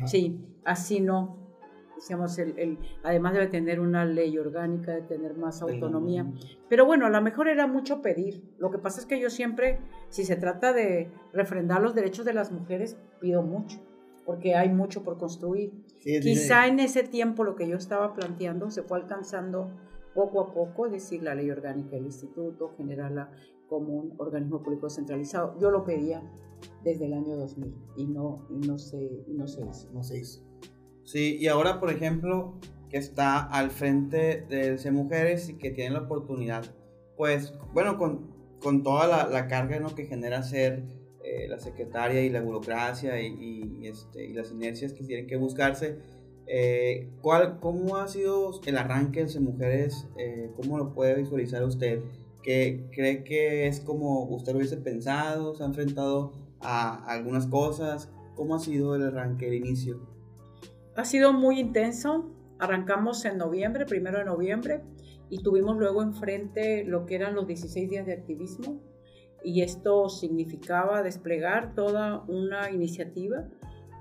sí, así no. Decíamos, el, el- además debe tener una ley orgánica, de tener más autonomía. Pero bueno, a lo mejor era mucho pedir. Lo que pasa es que yo siempre, si se trata de refrendar los derechos de las mujeres, pido mucho, porque hay mucho por construir. Sí, sí, Quizá en ese tiempo lo que yo estaba planteando se fue alcanzando poco a poco, es decir, la ley orgánica del instituto, generarla como un organismo público centralizado. Yo lo pedía desde el año 2000 y no, y no, se, y no se hizo. No se hizo. Sí, y ahora, por ejemplo, que está al frente de C Mujeres y que tiene la oportunidad, pues, bueno, con, con toda la, la carga ¿no? que genera ser eh, la secretaria y la burocracia y, este, y las inercias que tienen que buscarse, eh, ¿cuál, ¿cómo ha sido el arranque de C Mujeres? Eh, ¿Cómo lo puede visualizar usted? ¿Que cree que es como usted lo hubiese pensado? ¿Se ha enfrentado a algunas cosas? ¿Cómo ha sido el arranque, el inicio? Ha sido muy intenso. Arrancamos en noviembre, primero de noviembre, y tuvimos luego enfrente lo que eran los 16 días de activismo. Y esto significaba desplegar toda una iniciativa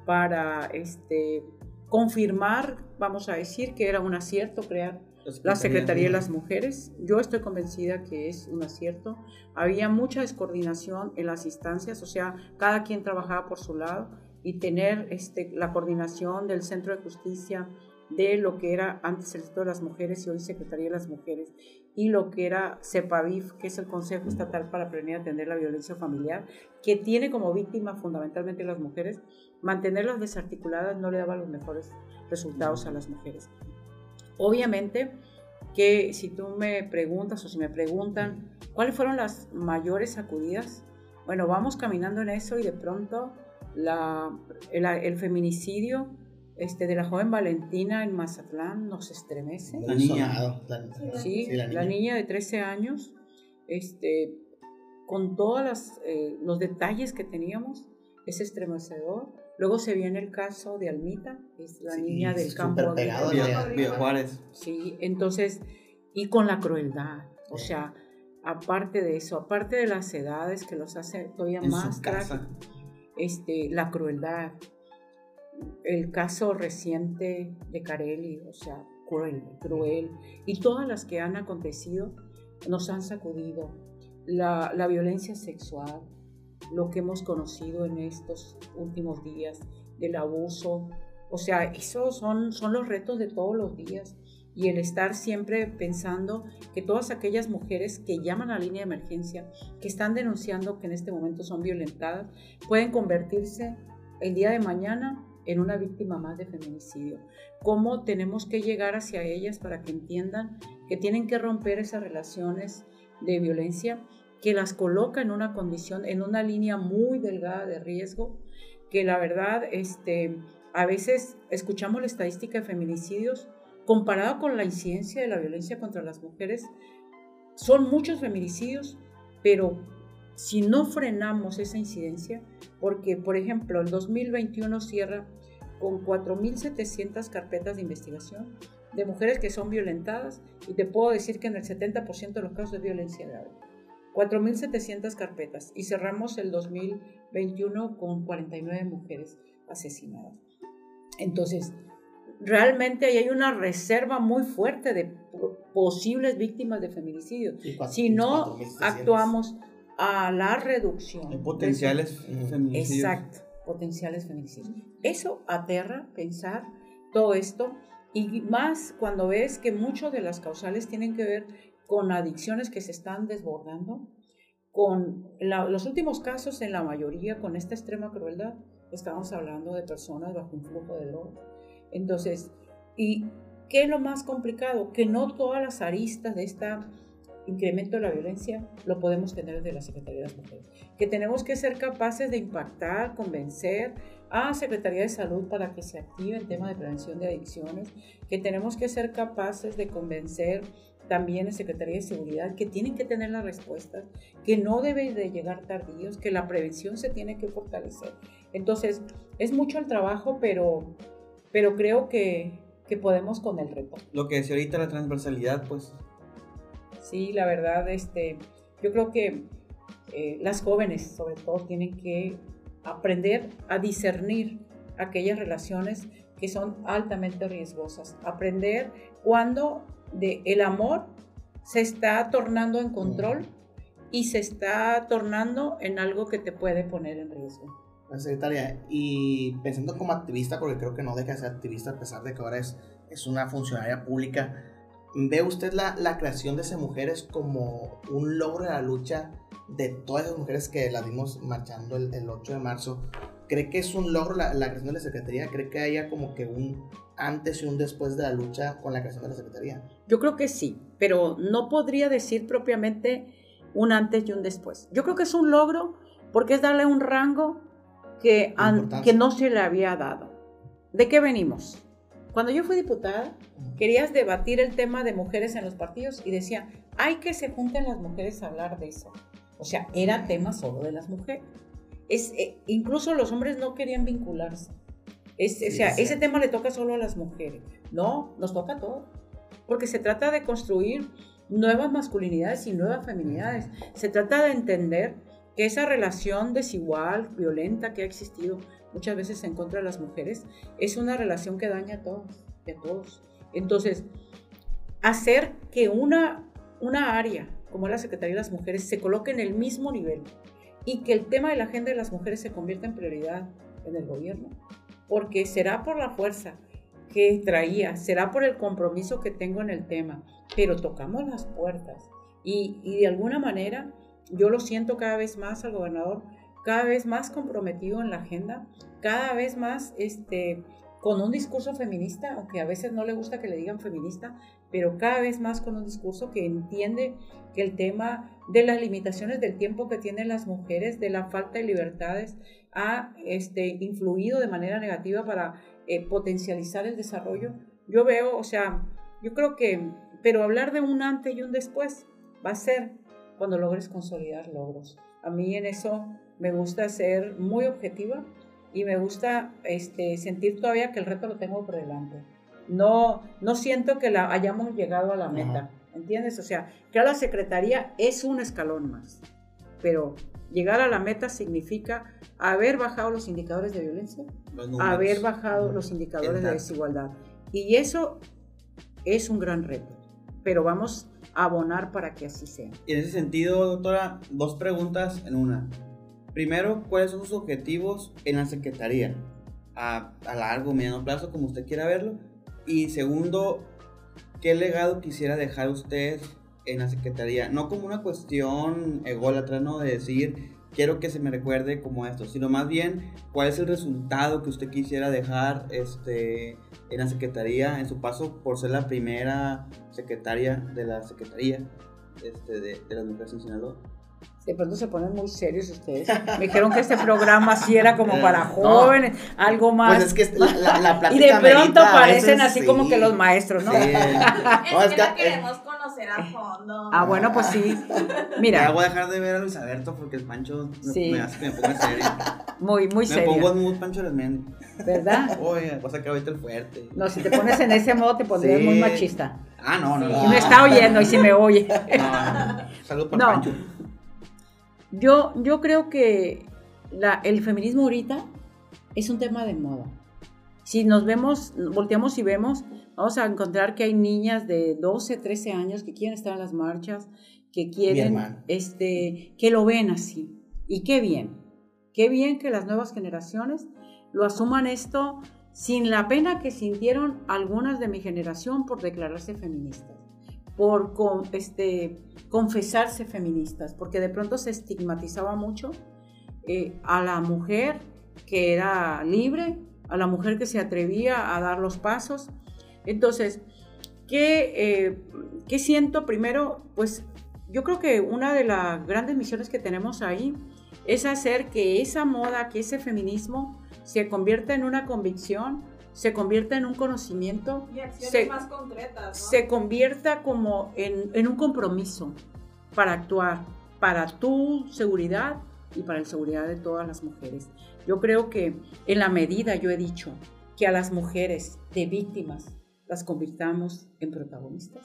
para este, confirmar, vamos a decir, que era un acierto crear la Secretaría de las Mujeres. Yo estoy convencida que es un acierto. Había mucha descoordinación en las instancias, o sea, cada quien trabajaba por su lado y tener este, la coordinación del Centro de Justicia, de lo que era antes el Instituto de las Mujeres y hoy Secretaría de las Mujeres, y lo que era CEPAVIF, que es el Consejo Estatal para Prevenir y Atender la Violencia Familiar, que tiene como víctima fundamentalmente las mujeres, mantenerlas desarticuladas no le daba los mejores resultados a las mujeres. Obviamente que si tú me preguntas o si me preguntan cuáles fueron las mayores sacudidas, bueno, vamos caminando en eso y de pronto la, el, el feminicidio este, de la joven Valentina en Mazatlán nos estremece. La niña. la- Sí, sí, la, niña. de 13 años, este, con todos los detalles que teníamos, es estremecedor. Luego se viene el caso de Almita, es la Sí, niña del campo. de- Juárez. Sí, entonces, y con la crueldad, o sea, aparte de eso, aparte de las edades que los hace todavía En más su casa. trágico, este, la crueldad, el caso reciente de Carelli, o sea, cruel, cruel, y todas las que han acontecido nos han sacudido. La, la violencia sexual, lo que hemos conocido en estos últimos días, del abuso, o sea, esos son, son los retos de todos los días. Y el estar siempre pensando que todas aquellas mujeres que llaman a la línea de emergencia, que están denunciando que en este momento son violentadas, pueden convertirse el día de mañana en una víctima más de feminicidio. ¿Cómo tenemos que llegar hacia ellas para que entiendan que tienen que romper esas relaciones de violencia que las coloca en una condición, en una línea muy delgada de riesgo, que la verdad, este, a veces escuchamos la estadística de feminicidios comparado con la incidencia de la violencia contra las mujeres, son muchos feminicidios, pero si no frenamos esa incidencia, porque por ejemplo el 2021 cierra con 4.700 carpetas de investigación de mujeres que son violentadas y te puedo decir que en el 70% de los casos es violencia grave. 4.700 carpetas y cerramos el 2021 con 49 mujeres asesinadas. Entonces, realmente ahí hay una reserva muy fuerte de posibles víctimas de feminicidio, cuatro- si no 4,600. actuamos a la reducción. De potenciales Ujú. feminicidios. Exacto, potenciales feminicidios. Eso aterra pensar todo esto y más cuando ves que muchas de las causales tienen que ver con adicciones que se están desbordando, con la- los últimos casos en la mayoría con esta extrema crueldad, estamos hablando de personas bajo un flujo de drogas. Entonces, ¿y qué es lo más complicado? Que no todas las aristas de este incremento de la violencia lo podemos tener desde la Secretaría de las Mujeres que tenemos que ser capaces de impactar, convencer a Secretaría de Salud para que se active el tema de prevención de adicciones, que tenemos que ser capaces de convencer también a Secretaría de Seguridad que tienen que tener las respuestas, que no deben de llegar tardíos, que la prevención se tiene que fortalecer. Entonces, es mucho el trabajo, pero, pero creo que, que podemos con el reto. Lo que decía ahorita la transversalidad, pues Sí, la verdad, este, yo creo que eh, las jóvenes, sobre todo, tienen que aprender a discernir aquellas relaciones que son altamente riesgosas. Aprender cuando de el amor se está tornando en control y se está tornando en algo que te puede poner en riesgo. La secretaria, y pensando como activista, porque creo que no deja de ser activista a pesar de que ahora es, es una funcionaria pública, ¿ve usted la, la creación de esas mujeres como un logro de la lucha de todas esas mujeres que las vimos marchando el, el 8 de marzo? ¿Cree que es un logro la, la creación de la Secretaría? ¿Cree que haya como que un antes y un después de la lucha con la creación de la Secretaría? Yo creo que sí, pero no podría decir propiamente un antes y un después. Yo creo que es un logro porque es darle un rango que, an- Importancia. que no se le había dado. ¿De qué venimos? Cuando yo fui diputada, querías debatir el tema de mujeres en los partidos y decía, hay que se junten las mujeres a hablar de eso. O sea, era tema solo de las mujeres. Es, eh, incluso los hombres no querían vincularse. Es, o sea, sí. ese tema le toca solo a las mujeres. No, nos toca a todos. Porque se trata de construir nuevas masculinidades y nuevas feminidades. Se trata de entender que esa relación desigual, violenta que ha existido muchas veces en contra de las mujeres, es una relación que daña a todos, a todos. Entonces, hacer que una, una área como la Secretaría de las Mujeres se coloque en el mismo nivel y que el tema de la agenda de las mujeres se convierta en prioridad en el gobierno, porque será por la fuerza que traía, será por el compromiso que tengo en el tema, pero tocamos las puertas y, y de alguna manera yo lo siento cada vez más al gobernador, cada vez más comprometido en la agenda, cada vez más este, con un discurso feminista, aunque a veces no le gusta que le digan feminista, pero cada vez más con un discurso que entiende que el tema de las limitaciones del tiempo que tienen las mujeres, de la falta de libertades, ha este, influido de manera negativa para eh, potencializar el desarrollo. Yo veo, o sea, yo creo que, pero hablar de un antes y un después va a ser cuando logres consolidar logros. A mí en eso me gusta ser muy objetiva y me gusta este, sentir todavía que el reto lo tengo por delante. No, no siento que la hayamos llegado a la meta, ¿entiendes? O sea, que la secretaría es un escalón más, pero llegar a la meta significa haber bajado los indicadores de violencia, haber bajado los indicadores de desigualdad. Y eso es un gran reto, pero vamos a abonar para que así sea. Y en ese sentido, doctora, dos preguntas en una. Primero, ¿cuáles son sus objetivos en la Secretaría? A, a largo, mediano plazo, como usted quiera verlo. Y segundo, ¿qué legado quisiera dejar usted en la Secretaría? No como una cuestión ególatra, ¿no? De decir, quiero que se me recuerde como esto, sino más bien, ¿cuál es el resultado que usted quisiera dejar este, en la Secretaría en su paso por ser la primera secretaria de la Secretaría este, de, de las mujeres en Sinaloa? De pronto se ponen muy serios ustedes. Me dijeron que este programa sí era como para No. jóvenes, algo más. Pues es que la, la, la y de pronto parecen así sí. como que los maestros, ¿no? Sí. Es No, es que la queremos conocer a fondo. Ah, bueno, pues sí. Ya Mira, voy a dejar de ver a Luis Alberto porque el Pancho me, Sí. me hace que me ponga serio. muy, muy Me pongo en mood Pancho Arismendi. ¿verdad? Oye, voy a sacar ahorita el fuerte. No, si te pones en ese modo te pondrías Sí. muy machista. Ah, no, no, Y no. me está oyendo y si me oye. No, Salud para No. Pancho. Yo, yo creo que la- el feminismo ahorita es un tema de moda. Si nos vemos, volteamos y vemos, vamos a encontrar que hay niñas de 12, 13 años que quieren estar en las marchas, que quieren, este, que lo ven así. Y qué bien, qué bien que las nuevas generaciones lo asuman esto sin la pena que sintieron algunas de mi generación por declararse feministas, por este, confesarse feministas, porque de pronto se estigmatizaba mucho eh, a la mujer que era libre, a la mujer que se atrevía a dar los pasos. Entonces, ¿qué, eh, ¿qué siento? Primero, pues yo creo que una de las grandes misiones que tenemos ahí es hacer que esa moda, que ese feminismo se convierta en una convicción, se convierta en un conocimiento, se, más concretas, se convierta como en, en un compromiso para actuar, para tu seguridad y para la seguridad de todas las mujeres. Yo creo que en la medida, yo he dicho, que a las mujeres de víctimas las convirtamos en protagonistas,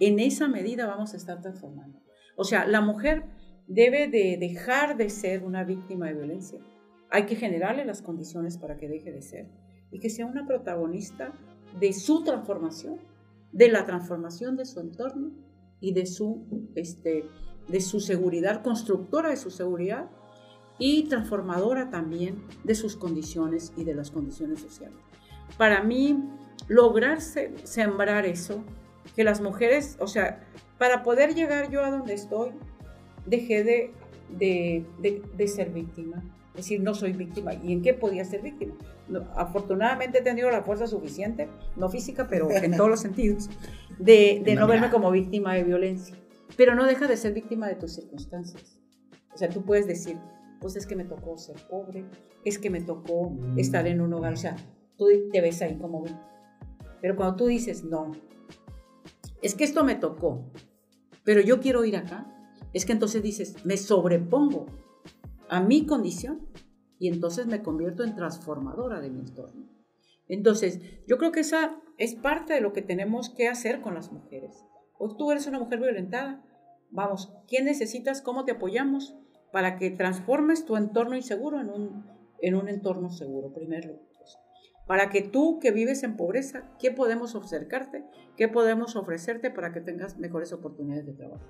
en esa medida vamos a estar transformando. O sea, la mujer debe de dejar de ser una víctima de violencia. Hay que generarle las condiciones para que deje de ser y que sea una protagonista de su transformación, de la transformación de su entorno y de su, este, de su seguridad, constructora de su seguridad y transformadora también de sus condiciones y de las condiciones sociales. Para mí, lograr sembrar eso que las mujeres, o sea, para poder llegar yo a donde estoy, dejé de, de, de, ser víctima. Es decir, no soy víctima. ¿Y en qué podía ser víctima? afortunadamente he tenido la fuerza suficiente, no física, pero en todos los sentidos, de, de no verme como víctima de violencia. Pero no deja de ser víctima de tus circunstancias. O sea, tú puedes decir, pues es que me tocó ser pobre, es que me tocó mm. estar en un hogar. O sea, tú te ves ahí como víctima. Pero cuando tú dices, no, es que esto me tocó, pero yo quiero ir acá, es que entonces dices, me sobrepongo a mi condición y entonces me convierto en transformadora de mi entorno. Entonces, yo creo que esa es parte de lo que tenemos que hacer con las mujeres. O tú eres una mujer violentada, vamos, ¿quién necesitas? ¿Cómo te apoyamos? Para que transformes tu entorno inseguro en un, en un entorno seguro, primero para que tú que vives en pobreza, ¿qué podemos acercarte? ¿Qué podemos ofrecerte para que tengas mejores oportunidades de trabajo?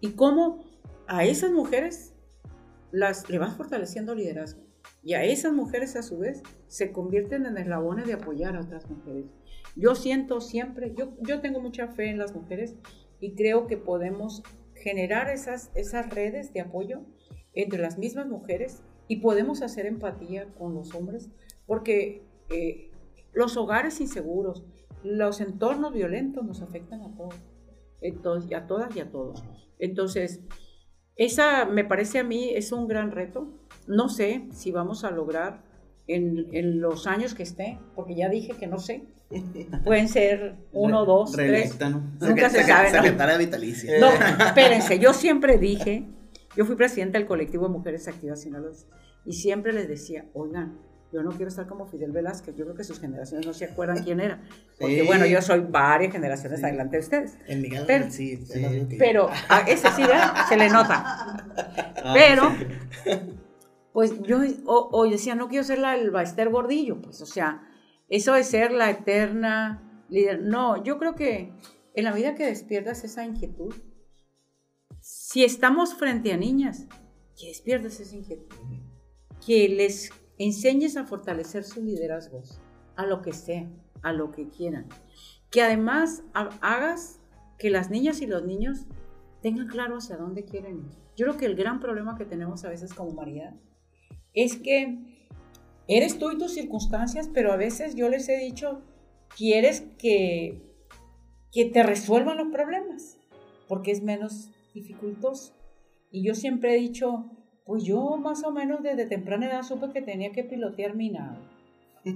Y cómo a esas mujeres las, le vas fortaleciendo liderazgo. Y a esas mujeres a su vez se convierten en eslabones de apoyar a otras mujeres. Yo siento siempre, yo, yo tengo mucha fe en las mujeres y creo que podemos generar esas, esas redes de apoyo entre las mismas mujeres y podemos hacer empatía con los hombres porque eh, los hogares inseguros, los entornos violentos nos afectan a todos, entonces, a todas y a todos. Entonces, esa me parece a mí es un gran reto. No sé si vamos a lograr en, los años que esté, porque ya dije que no sé. Pueden ser uno, dos, tres. Nunca se sabe. vitalicia. No, espérense, yo siempre dije, yo fui presidenta del colectivo de mujeres activas Sinaloa y siempre les decía, oigan, yo no quiero estar como Fidel Velázquez, yo creo que sus generaciones no se acuerdan quién era. Porque bueno, yo soy varias generaciones adelante de ustedes. En Miguel pero, sí, pero a ese sí, se le nota. Ah, pero, pues yo hoy decía, no quiero ser la el Baester Gordillo, pues o sea, eso de ser la eterna líder. No, yo creo que en la vida que despiertas esa inquietud, si estamos frente a niñas, que despiertas esa inquietud, que les enseñes a fortalecer sus liderazgos, a lo que sea, a lo que quieran. Que además hagas que las niñas y los niños tengan claro hacia dónde quieren ir. Yo creo que el gran problema que tenemos a veces como María es que eres tú y tus circunstancias, pero a veces yo les he dicho, quieres que, que te resuelvan los problemas, porque es menos dificultoso. Y yo siempre he dicho, pues yo más o menos desde temprana edad supe que tenía que pilotear mi nave,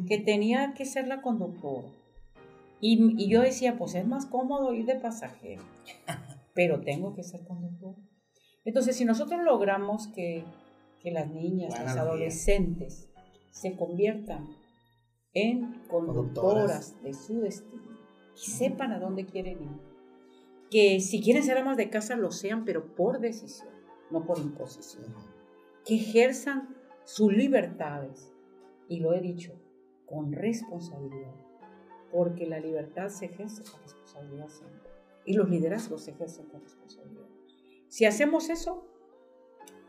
que tenía que ser la conductora. Y, yo decía, pues es más cómodo ir de pasajero, pero tengo que ser conductor. Entonces, si nosotros logramos que, las niñas, las adolescentes, se conviertan en conductoras de su destino y sepan a dónde quieren ir, que si quieren ser amas de casa lo sean, pero por decisión, no por imposición que ejerzan sus libertades. Y lo he dicho, con responsabilidad, porque la libertad se ejerce con responsabilidad siempre y los liderazgos se ejercen con responsabilidad. Si hacemos eso,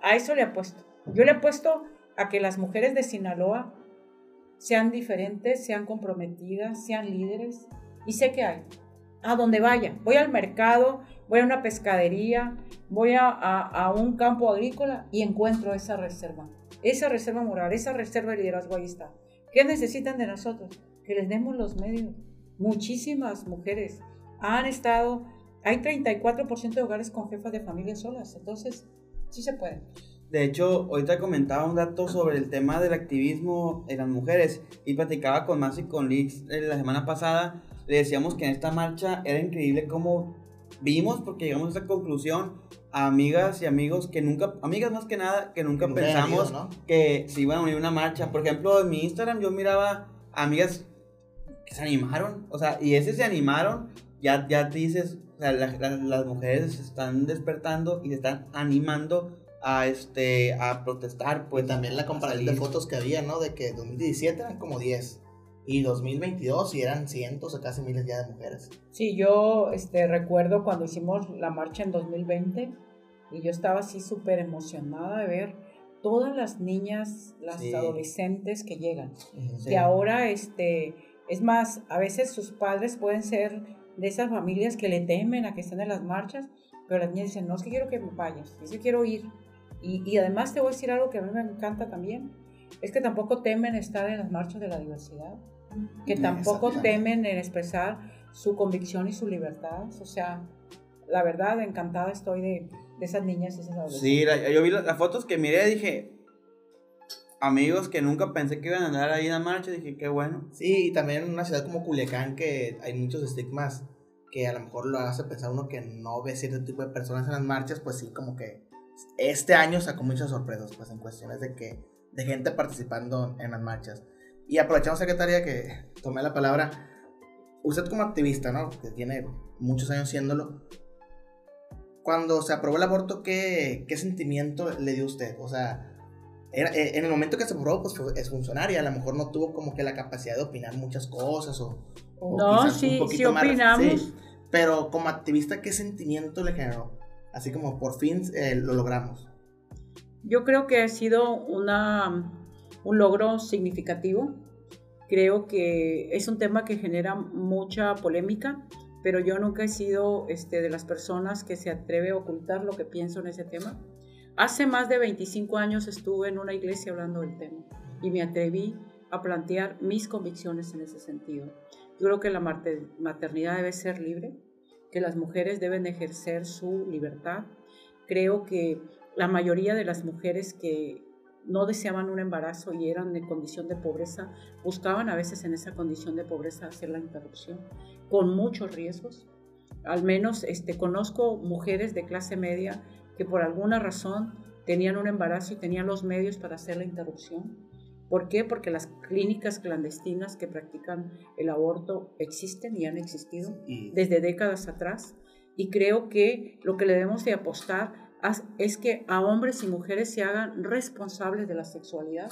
a eso le apuesto. Yo le apuesto a que las mujeres de Sinaloa sean diferentes, sean comprometidas, sean líderes. Y sé que hay. A donde vaya. Voy al mercado, voy a una pescadería, voy a, a, un campo agrícola y encuentro esa reserva. Esa reserva moral, esa reserva de liderazgo ahí está. ¿Qué necesitan de nosotros? Que les demos los medios. Muchísimas mujeres han estado, hay 34% de hogares con jefas de familia solas, entonces sí se puede. De hecho, ahorita comentaba un dato sobre el tema del activismo en las mujeres y platicaba con Masi y con Liz eh, la semana pasada. Le decíamos que en esta marcha era increíble cómo vimos, porque llegamos a esa conclusión, a amigas y amigos que nunca, amigas más que nada, que nunca pensamos que se iban a unir a una marcha. Por ejemplo, en mi Instagram yo miraba amigas que se animaron, o sea, y ese se animaron, ya, ya dices, o sea, las mujeres se están despertando y se están animando a este a protestar pues también la comparación de fotos que había no de que 2017 eran como 10 y 2022 y eran cientos o casi miles ya de mujeres. Sí yo este recuerdo cuando hicimos la marcha en 2020 y yo estaba así súper emocionada de ver todas las niñas las adolescentes que llegan. Y ahora este es más a veces sus padres pueden ser de esas familias que le temen a que estén en las marchas pero las niñas dicen no es que quiero que me vayas es que quiero ir y, además te voy a decir algo que a mí me encanta también, es que tampoco temen estar en las marchas de la diversidad, que tampoco temen en expresar su convicción y su libertad. O sea, la verdad, encantada estoy de, esas niñas y esas adolescentes. Sí, yo vi las, fotos que miré y dije, amigos que nunca pensé que iban a andar ahí en la marcha, dije, qué bueno. Sí, y también en una ciudad como Culiacán que hay muchos estigmas que a lo mejor lo hace pensar uno que no ve cierto tipo de personas en las marchas, pues sí, como que este año sacó muchas sorpresas, pues en cuestiones de que de gente participando en las marchas. Y aprovechamos, secretaria, que tomé la palabra. Usted como activista, ¿no? Que tiene muchos años siéndolo. Cuando se aprobó el aborto, ¿qué, qué sentimiento le dio usted? O sea, eh, en el momento que se aprobó, pues es funcionaria. A lo mejor no tuvo como que la capacidad de opinar muchas cosas o... no, sí, sí opinamos. pero como activista, ¿qué sentimiento le generó? así como por fin eh, lo logramos. Yo creo que ha sido una, un logro significativo. Creo que es un tema que genera mucha polémica, pero yo nunca he sido este, de las personas que se atreve a ocultar lo que pienso en ese tema. Hace más de 25 años estuve en una iglesia hablando del tema y me atreví a plantear mis convicciones en ese sentido. Yo creo que la maternidad debe ser libre, que las mujeres deben ejercer su libertad. Creo que la mayoría de las mujeres que no deseaban un embarazo y eran de condición de pobreza, buscaban a veces en esa condición de pobreza hacer la interrupción, con muchos riesgos. Al menos este, conozco mujeres de clase media que por alguna razón tenían un embarazo y tenían los medios para hacer la interrupción ¿Por qué? Porque las clínicas clandestinas que practican el aborto existen y han existido desde décadas atrás. Y creo que lo que le debemos de apostar es que a hombres y mujeres se hagan responsables de la sexualidad,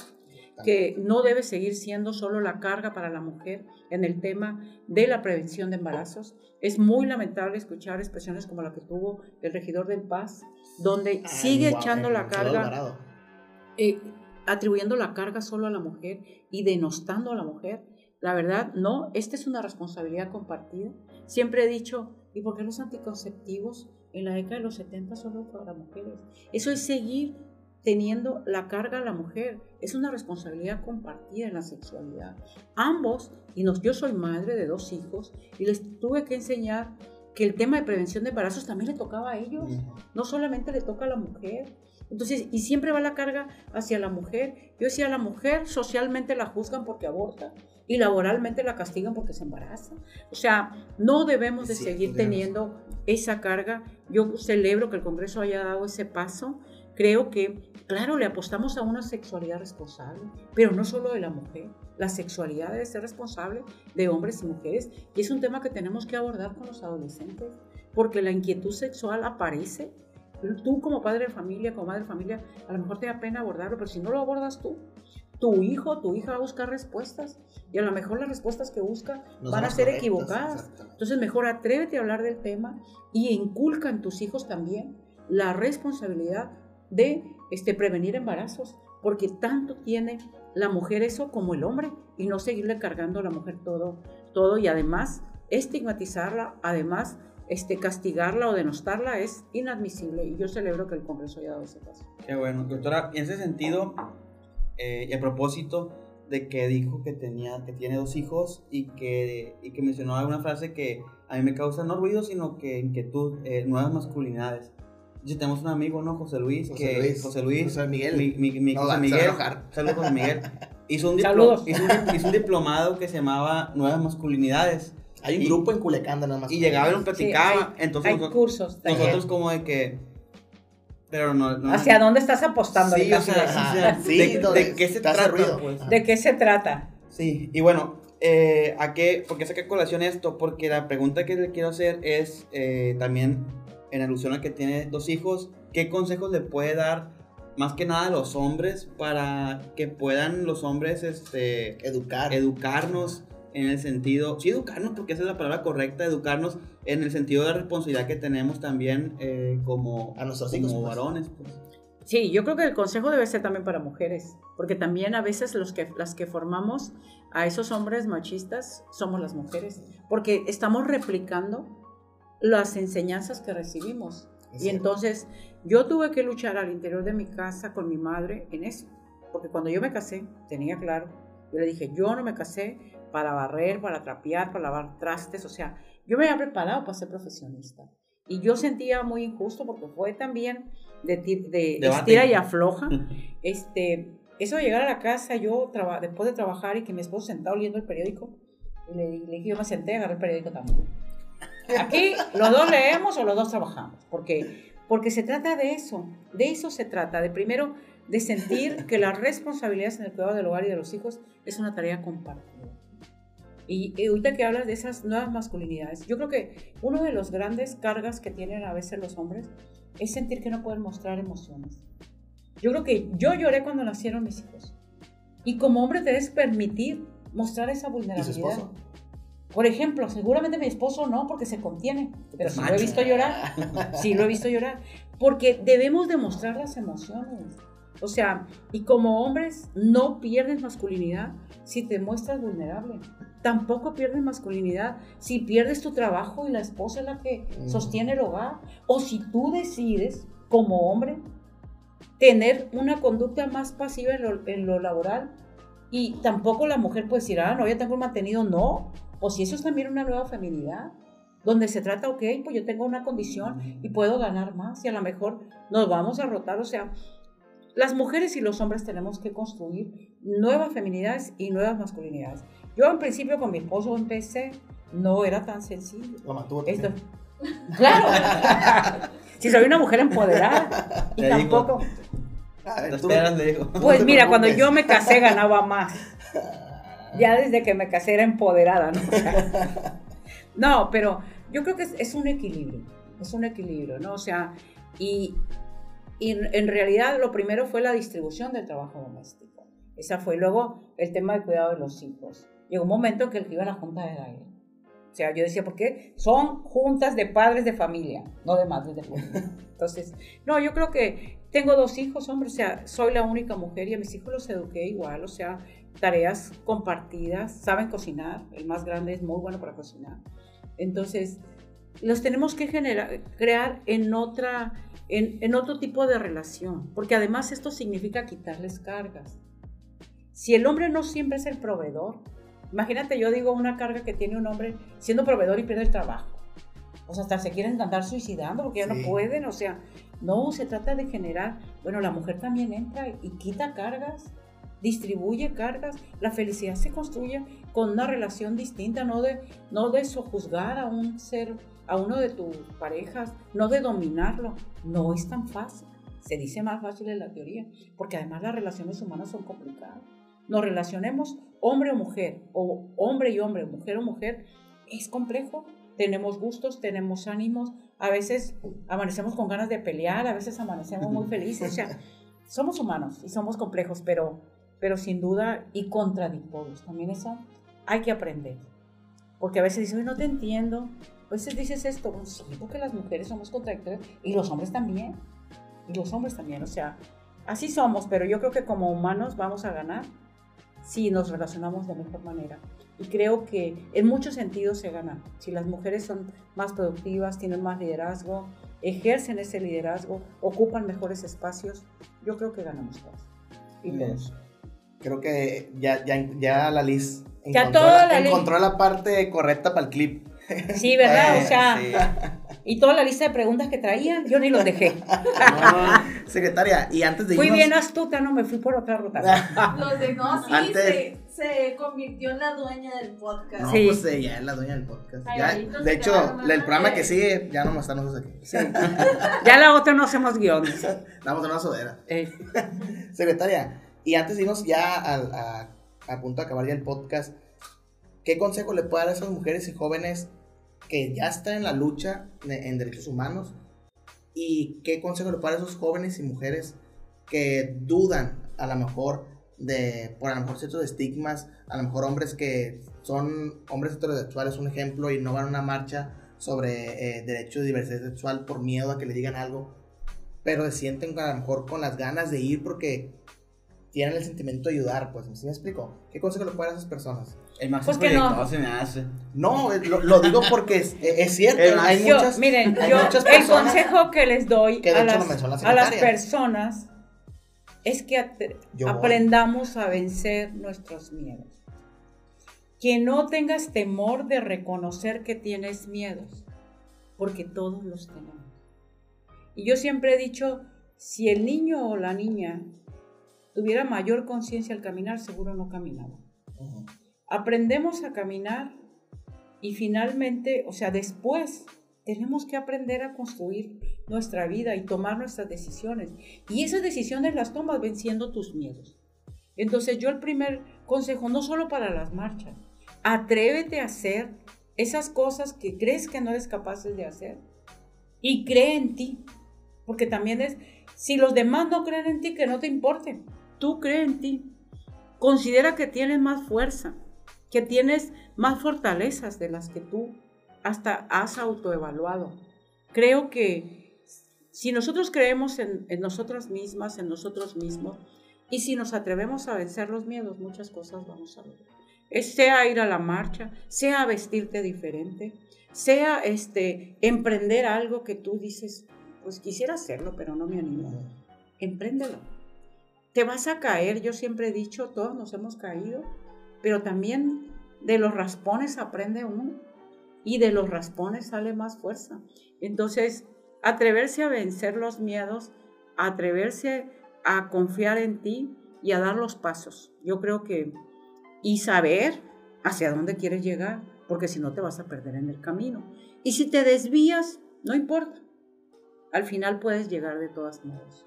que no debe seguir siendo solo la carga para la mujer en el tema de la prevención de embarazos. Es muy lamentable escuchar expresiones como la que tuvo el regidor del Paz, donde sigue echando la carga atribuyendo la carga solo a la mujer y denostando a la mujer. La verdad, no, esta es una responsabilidad compartida. Siempre he dicho, ¿y por qué los anticonceptivos en la década de los 70 solo para mujeres? Eso es seguir teniendo la carga a la mujer. Es una responsabilidad compartida en la sexualidad. Ambos, y nos, yo soy madre de dos hijos, y les tuve que enseñar que el tema de prevención de embarazos también le tocaba a ellos, no solamente le toca a la mujer. Entonces, y siempre va la carga hacia la mujer. Yo decía, la mujer socialmente la juzgan porque aborta y laboralmente la castigan porque se embaraza. O sea, no debemos de seguir teniendo esa carga. Yo celebro que el Congreso haya dado ese paso. Creo que, claro, le apostamos a una sexualidad responsable, pero no solo de la mujer. La sexualidad debe ser responsable de hombres y mujeres y es un tema que tenemos que abordar con los adolescentes, porque la inquietud sexual aparece Tú como padre de familia, como madre de familia, a lo mejor te da pena abordarlo, pero si no lo abordas tú, tu hijo tu hija va a buscar respuestas y a lo mejor las respuestas que busca van a ser correctas, equivocadas. Entonces mejor atrévete a hablar del tema y inculca en tus hijos también la responsabilidad de este, prevenir embarazos, porque tanto tiene la mujer eso como el hombre y no seguirle cargando a la mujer todo, todo y además estigmatizarla, además este, castigarla o denostarla es inadmisible y yo celebro que el Congreso haya dado ese paso. Qué bueno, doctora, en ese sentido, eh, y a propósito de que dijo que tenía, que tiene dos hijos y que, y que mencionó alguna frase que a mí me causa no ruido, sino que inquietud, eh, nuevas masculinidades. Ya tenemos un amigo, ¿no? José Luis, José que Luis. José Luis, José Miguel. mi, mi, mi No, José Miguel, saludos José Miguel, hizo un, Saludos. hizo un, hizo un diplomado que se llamaba Nuevas Masculinidades. Hay un Y- grupo en Culiacán de nada más. Y llegaba y nos platicaba, entonces Hay nosotros, cursos. nosotros como de que... Pero no, no ¿Hacia dónde estás apostando? Sí, o sea, Ajá, o sea, sí, de, de qué se trata, ruido. pues. ¿De qué se trata? Sí, y bueno, eh, ¿a qué, ¿por qué saqué colación esto? Porque la pregunta que le quiero hacer es eh, también en alusión a que tiene dos hijos, ¿qué consejos le puede dar más que nada a los hombres para que puedan los hombres este, Educar. educarnos en el sentido, sí, educarnos porque esa es la palabra correcta, educarnos en el sentido de la responsabilidad que tenemos también eh, como, A nuestros como hijos, pues. varones. Pues. Sí, yo creo que el consejo debe ser también para mujeres, porque también a veces los que, las que formamos a esos hombres machistas somos las mujeres, porque estamos replicando las enseñanzas que recibimos. Es Y cierto. entonces yo tuve que luchar al interior de mi casa con mi madre en eso, porque cuando yo me casé, tenía claro, yo le dije, yo no me casé para barrer, para trapear, para lavar trastes, o sea, yo me había preparado para ser profesionista. Y yo sentía muy injusto porque fue también de, de estira y afloja. Este, eso de llegar a la casa, yo traba- después de trabajar y que mi esposo sentado leyendo el periódico, y le, le dije, yo me senté y agarré el periódico también. Aquí los dos leemos o los dos trabajamos, porque, porque se trata de eso, de eso se trata, de primero de sentir que las responsabilidades en el cuidado del hogar y de los hijos es una tarea compartida. Y, y ahorita que hablas de esas nuevas masculinidades, yo creo que uno de los grandes cargas que tienen a veces los hombres es sentir que no pueden mostrar emociones. Yo creo que yo lloré cuando nacieron mis hijos. Y como hombre te debes permitir mostrar esa ¿Y su vulnerabilidad. esposo? Por ejemplo, seguramente mi esposo no, porque se contiene, pero sí lo he visto llorar, sí lo he visto llorar, porque debemos demostrar las emociones. O sea, y como hombres no pierdes masculinidad si te muestras vulnerable. Tampoco pierdes masculinidad si pierdes tu trabajo y la esposa es la que Mm. sostiene el hogar. O si tú decides, como hombre, tener una conducta más pasiva en lo, en lo laboral y tampoco la mujer puede decir, ah, no, ya tengo un mantenido, no. O si eso es también una nueva feminidad, donde se trata, ok, pues yo tengo una condición y puedo ganar más y a lo mejor nos vamos a rotar. O sea, las mujeres y los hombres tenemos que construir nuevas feminidades y nuevas masculinidades. Yo en principio con mi esposo empecé, no era tan sencillo. Lo mantuvo Esto, claro, si soy una mujer empoderada y tampoco... A ver, Te tú- esperas, le digo. No Pues mira, cuando yo me casé ganaba más. Ya desde que me casé era empoderada, ¿no? No, pero yo creo que es, es un equilibrio, es un equilibrio, ¿no? O sea, y, y en, realidad lo primero fue la distribución del trabajo doméstico. Esa fue luego el tema del cuidado de los hijos. Llegó un momento en que el que iba a la junta era él. O sea, yo decía, ¿por qué? Son juntas de padres de familia, no de madres de familia. Entonces, no, yo creo que tengo dos hijos, hombre, o sea, soy la única mujer y a mis hijos los eduqué igual, o sea, tareas compartidas, saben cocinar, el más grande es muy bueno para cocinar. Entonces, los tenemos que generar, crear en, otra, en, en otro tipo de relación, porque además esto significa quitarles cargas. Si el hombre no siempre es el proveedor, imagínate, yo digo una carga que tiene un hombre siendo proveedor y pierde el trabajo. O sea, hasta se quieren andar suicidando porque ya Sí. no pueden, o sea, no, se trata de generar, bueno, la mujer también entra y quita cargas, distribuye cargas, la felicidad se construye con una relación distinta, no de, no de sojuzgar a un ser, a uno de tus parejas, no de dominarlo, no es tan fácil, se dice más fácil en la teoría, porque además las relaciones humanas son complicadas. Nos relacionemos hombre o mujer, o hombre y hombre, mujer o mujer, es complejo. Tenemos gustos, tenemos ánimos, a veces amanecemos con ganas de pelear, a veces amanecemos muy felices, o sea, somos humanos y somos complejos, pero pero sin duda y contradictorios. También eso hay que aprender. Porque a veces dicen, "Uy, no te entiendo. A veces dices esto, sí, porque las mujeres somos contradictorias y los hombres también. Y los hombres también, o sea, así somos, pero yo creo que como humanos vamos a ganar si nos relacionamos de mejor manera. Y creo que en muchos sentidos se gana. Si las mujeres son más productivas, tienen más liderazgo, ejercen ese liderazgo, ocupan mejores espacios, yo creo que ganamos todos. Y todos. Creo que ya, ya, ya la Liz Ya encontró, toda la, la Liz- encontró la parte correcta para el clip. Sí, ¿verdad? Eh, O sea, Sí. y toda la lista de preguntas que traían, yo ni los dejé. No, secretaria, y antes de Fui irnos... bien astuta, no me fui por otra ruta. Los de no, sí, Antes- se, se convirtió en la dueña del podcast. No, Sí. pues ella es la dueña del podcast. Ay, Ya, de se hecho, el programa que sigue ya no me están nosotros aquí. Sí. Ya la otra no hacemos guiones. Damos una sodera. Eh, Secretaria, y antes de irnos ya al- a, a punto de acabar ya el podcast, ¿qué consejo le puede dar a esas mujeres y jóvenes que ya están en la lucha en derechos humanos? ¿Y qué consejo le puede dar a esos jóvenes y mujeres que dudan a lo mejor de, por a lo mejor ciertos estigmas, a lo mejor hombres que son hombres heterosexuales, un ejemplo, y no van a una marcha sobre eh, derecho de diversidad sexual por miedo a que le digan algo? pero se sienten a lo mejor con las ganas de ir porque tienen el sentimiento de ayudar, pues, ¿sí me explico? ¿Qué consejo le puede dar a esas personas? El más Pues que no. se me hace. No, eh, lo, lo digo porque es, es cierto, El hay yo, muchas... miren, hay yo muchas el consejo que les doy que a las, mencionó la a las secretaria. personas es que voy. aprendamos a vencer nuestros miedos. Que no tengas temor de reconocer que tienes miedos, porque todos los tenemos. Y yo siempre he dicho, si el niño o la niña tuviera mayor conciencia al caminar, seguro no caminaba. Aprendemos a caminar y finalmente, o sea, después tenemos que aprender a construir nuestra vida y tomar nuestras decisiones. Y esas decisiones las tomas venciendo tus miedos. Entonces yo el primer consejo, no solo para las marchas, atrévete a hacer esas cosas que crees que no eres capaz de hacer y cree en ti. Porque también es, si los demás no creen en ti, que no te importe. Tú cree en ti. Considera que tienes más fuerza, que tienes más fortalezas de las que tú hasta has autoevaluado. Creo que si nosotros creemos en, en nosotras mismas, en nosotros mismos, y si nos atrevemos a vencer los miedos, muchas cosas vamos a lograr. Es, sea ir a la marcha, sea vestirte diferente, sea este, emprender algo que tú dices, pues quisiera hacerlo, pero no me animo. Empréndelo. Te vas a caer, yo siempre he dicho, todos nos hemos caído, pero también de los raspones aprende uno y de los raspones sale más fuerza. Entonces, atreverse a vencer los miedos, atreverse a confiar en ti y a dar los pasos. Yo creo que, y saber hacia dónde quieres llegar, porque si no te vas a perder en el camino. Y si te desvías, no importa. Al final puedes llegar de todas maneras.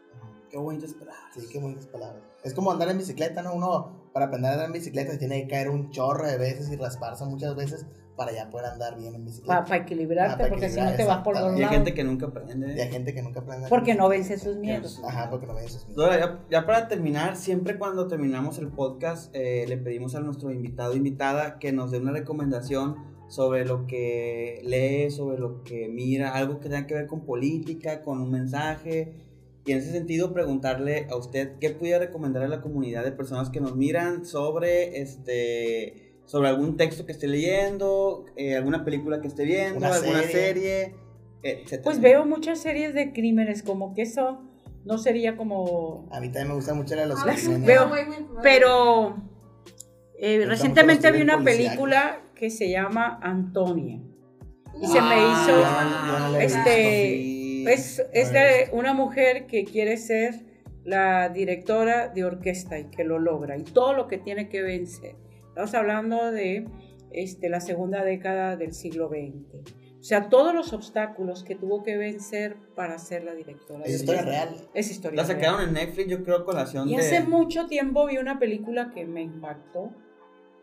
Qué bonitas palabras. Sí, qué bonitas palabras. Es como andar en bicicleta, ¿no? Uno, para aprender a andar en bicicleta, se tiene que caer un chorro de veces y rasparse muchas veces para ya poder andar bien en bicicleta. Para equilibrarte, Ah, para porque si equilibrar, no te vas por los exactamente. Y hay lados. gente que nunca aprende. Y hay gente que nunca aprende Porque no vence sus miedos. Ajá, porque no ve esos Dora, ya, ya para terminar, siempre cuando terminamos el podcast, eh, le pedimos a nuestro invitado o invitada que nos dé una recomendación sobre lo que lee, sobre lo que mira, algo que tenga que ver con política, con un mensaje. Y en ese sentido, preguntarle a usted qué pudiera recomendar a la comunidad de personas que nos miran sobre este sobre algún texto que esté leyendo, eh, alguna película que esté viendo, Una alguna serie. serie, etc. Pues veo muchas series de crímenes, como que eso no sería como... A mí también me gusta mucho la de los Ah, crímenes. veo. Pero eh, recientemente vi una película que se llama Antonia. y se me Ah, hizo, este, Es, es de una mujer que quiere ser la directora de orquesta y que lo logra y todo lo que tiene que vencer. Estamos hablando de este, la segunda década del siglo XX. O sea, todos los obstáculos que tuvo que vencer para ser la directora. Es historia real. Es historia La real. sacaron en Netflix, yo creo, con la acción Y de... hace mucho tiempo vi una película que me impactó,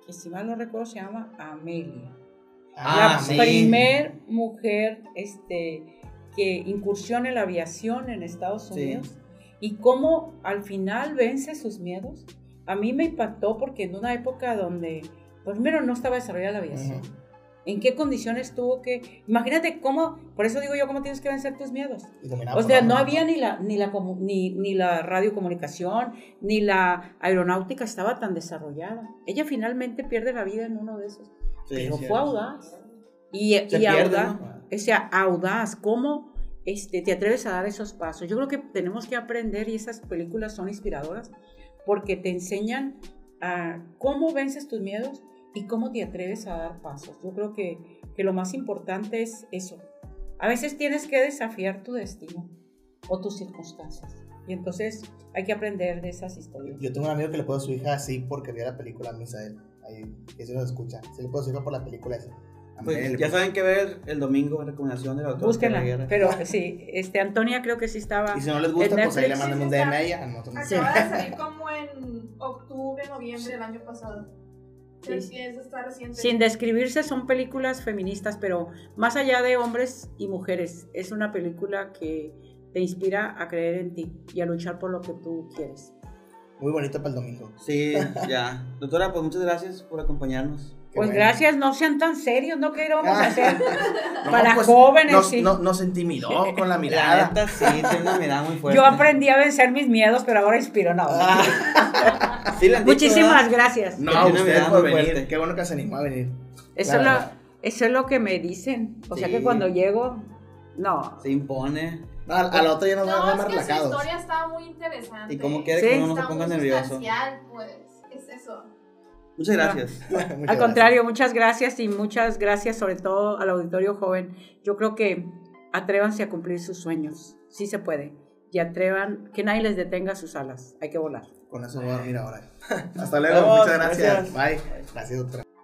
que si mal no recuerdo se llama Amelia. Ah, la sí. primer mujer este, que incursiona en la aviación en Estados Sí. Unidos y cómo al final vence sus miedos a mí me impactó porque en una época donde, pues, primero no estaba desarrollada la aviación. Ujú. ¿En qué condiciones tuvo que...? Imagínate cómo, por eso digo yo, cómo tienes que vencer tus miedos. O sea, no había ni la, ni la, ni, ni la radiocomunicación, ni la aeronáutica estaba tan desarrollada. Ella finalmente pierde la vida en uno de esos. Sí, pero cierto. fue audaz. Y, Se y pierde, audaz, ¿no? O sea, audaz, ¿cómo este, te atreves a dar esos pasos? Yo creo que tenemos que aprender y esas películas son inspiradoras porque te enseñan a cómo vences tus miedos y cómo te atreves a dar pasos. Yo creo que, que lo más importante es eso. A veces tienes que desafiar tu destino o tus circunstancias. Y entonces hay que aprender de esas historias. Yo tengo un amigo que le puso a su hija así porque vio la película Misael. Ahí, se nos escucha. Se le puso su hija por la película esa. Pues, ya puso. saben que ver el domingo, recomendación de la doctora Búsquenla. Pero sí, este, Antonia creo que sí estaba. Y si no les gusta, en pues ahí le sí, un DM a ella. a nosotros. Sí. Acaba de salir como en octubre, noviembre del año pasado. Sí. Sin describirse, son películas feministas, pero más allá de hombres y mujeres, es una película que te inspira a creer en ti y a luchar por lo que tú quieres. Muy bonito para el domingo. Sí, ya. Doctora, pues muchas gracias por acompañarnos. Qué Pues bueno. gracias, no sean tan serios, ¿no? ¿Qué vamos a Ah. hacer? No, Para pues, jóvenes, nos, sí. no- nos intimidó con la La mirada. neta, sí, tiene una mirada muy fuerte. Yo aprendí a vencer mis miedos, pero ahora inspiro, no. Ah, Sí, dicho, Muchísimas ¿verdad? gracias. no, Que usted por venir. fuerte. Qué bueno que se animó a venir. Eso, La es lo, eso es lo que me dicen. O sea Sí. que cuando llego, no. Se impone. No, al, al otro ya nos van a No, ver es más que su relajados. historia está muy interesante. Y como quiere Sí. que uno no se ponga nervioso. pues. Muchas gracias. Muchas Al gracias. contrario, muchas gracias y muchas gracias sobre todo al auditorio joven. Yo creo que atrévanse a cumplir sus sueños. Sí se puede. Y atrevan, que nadie les detenga sus alas. Hay que volar. Con eso voy a dormir ahora. Hasta luego. Vamos, Muchas gracias. gracias. Bye. Gracias, doctora.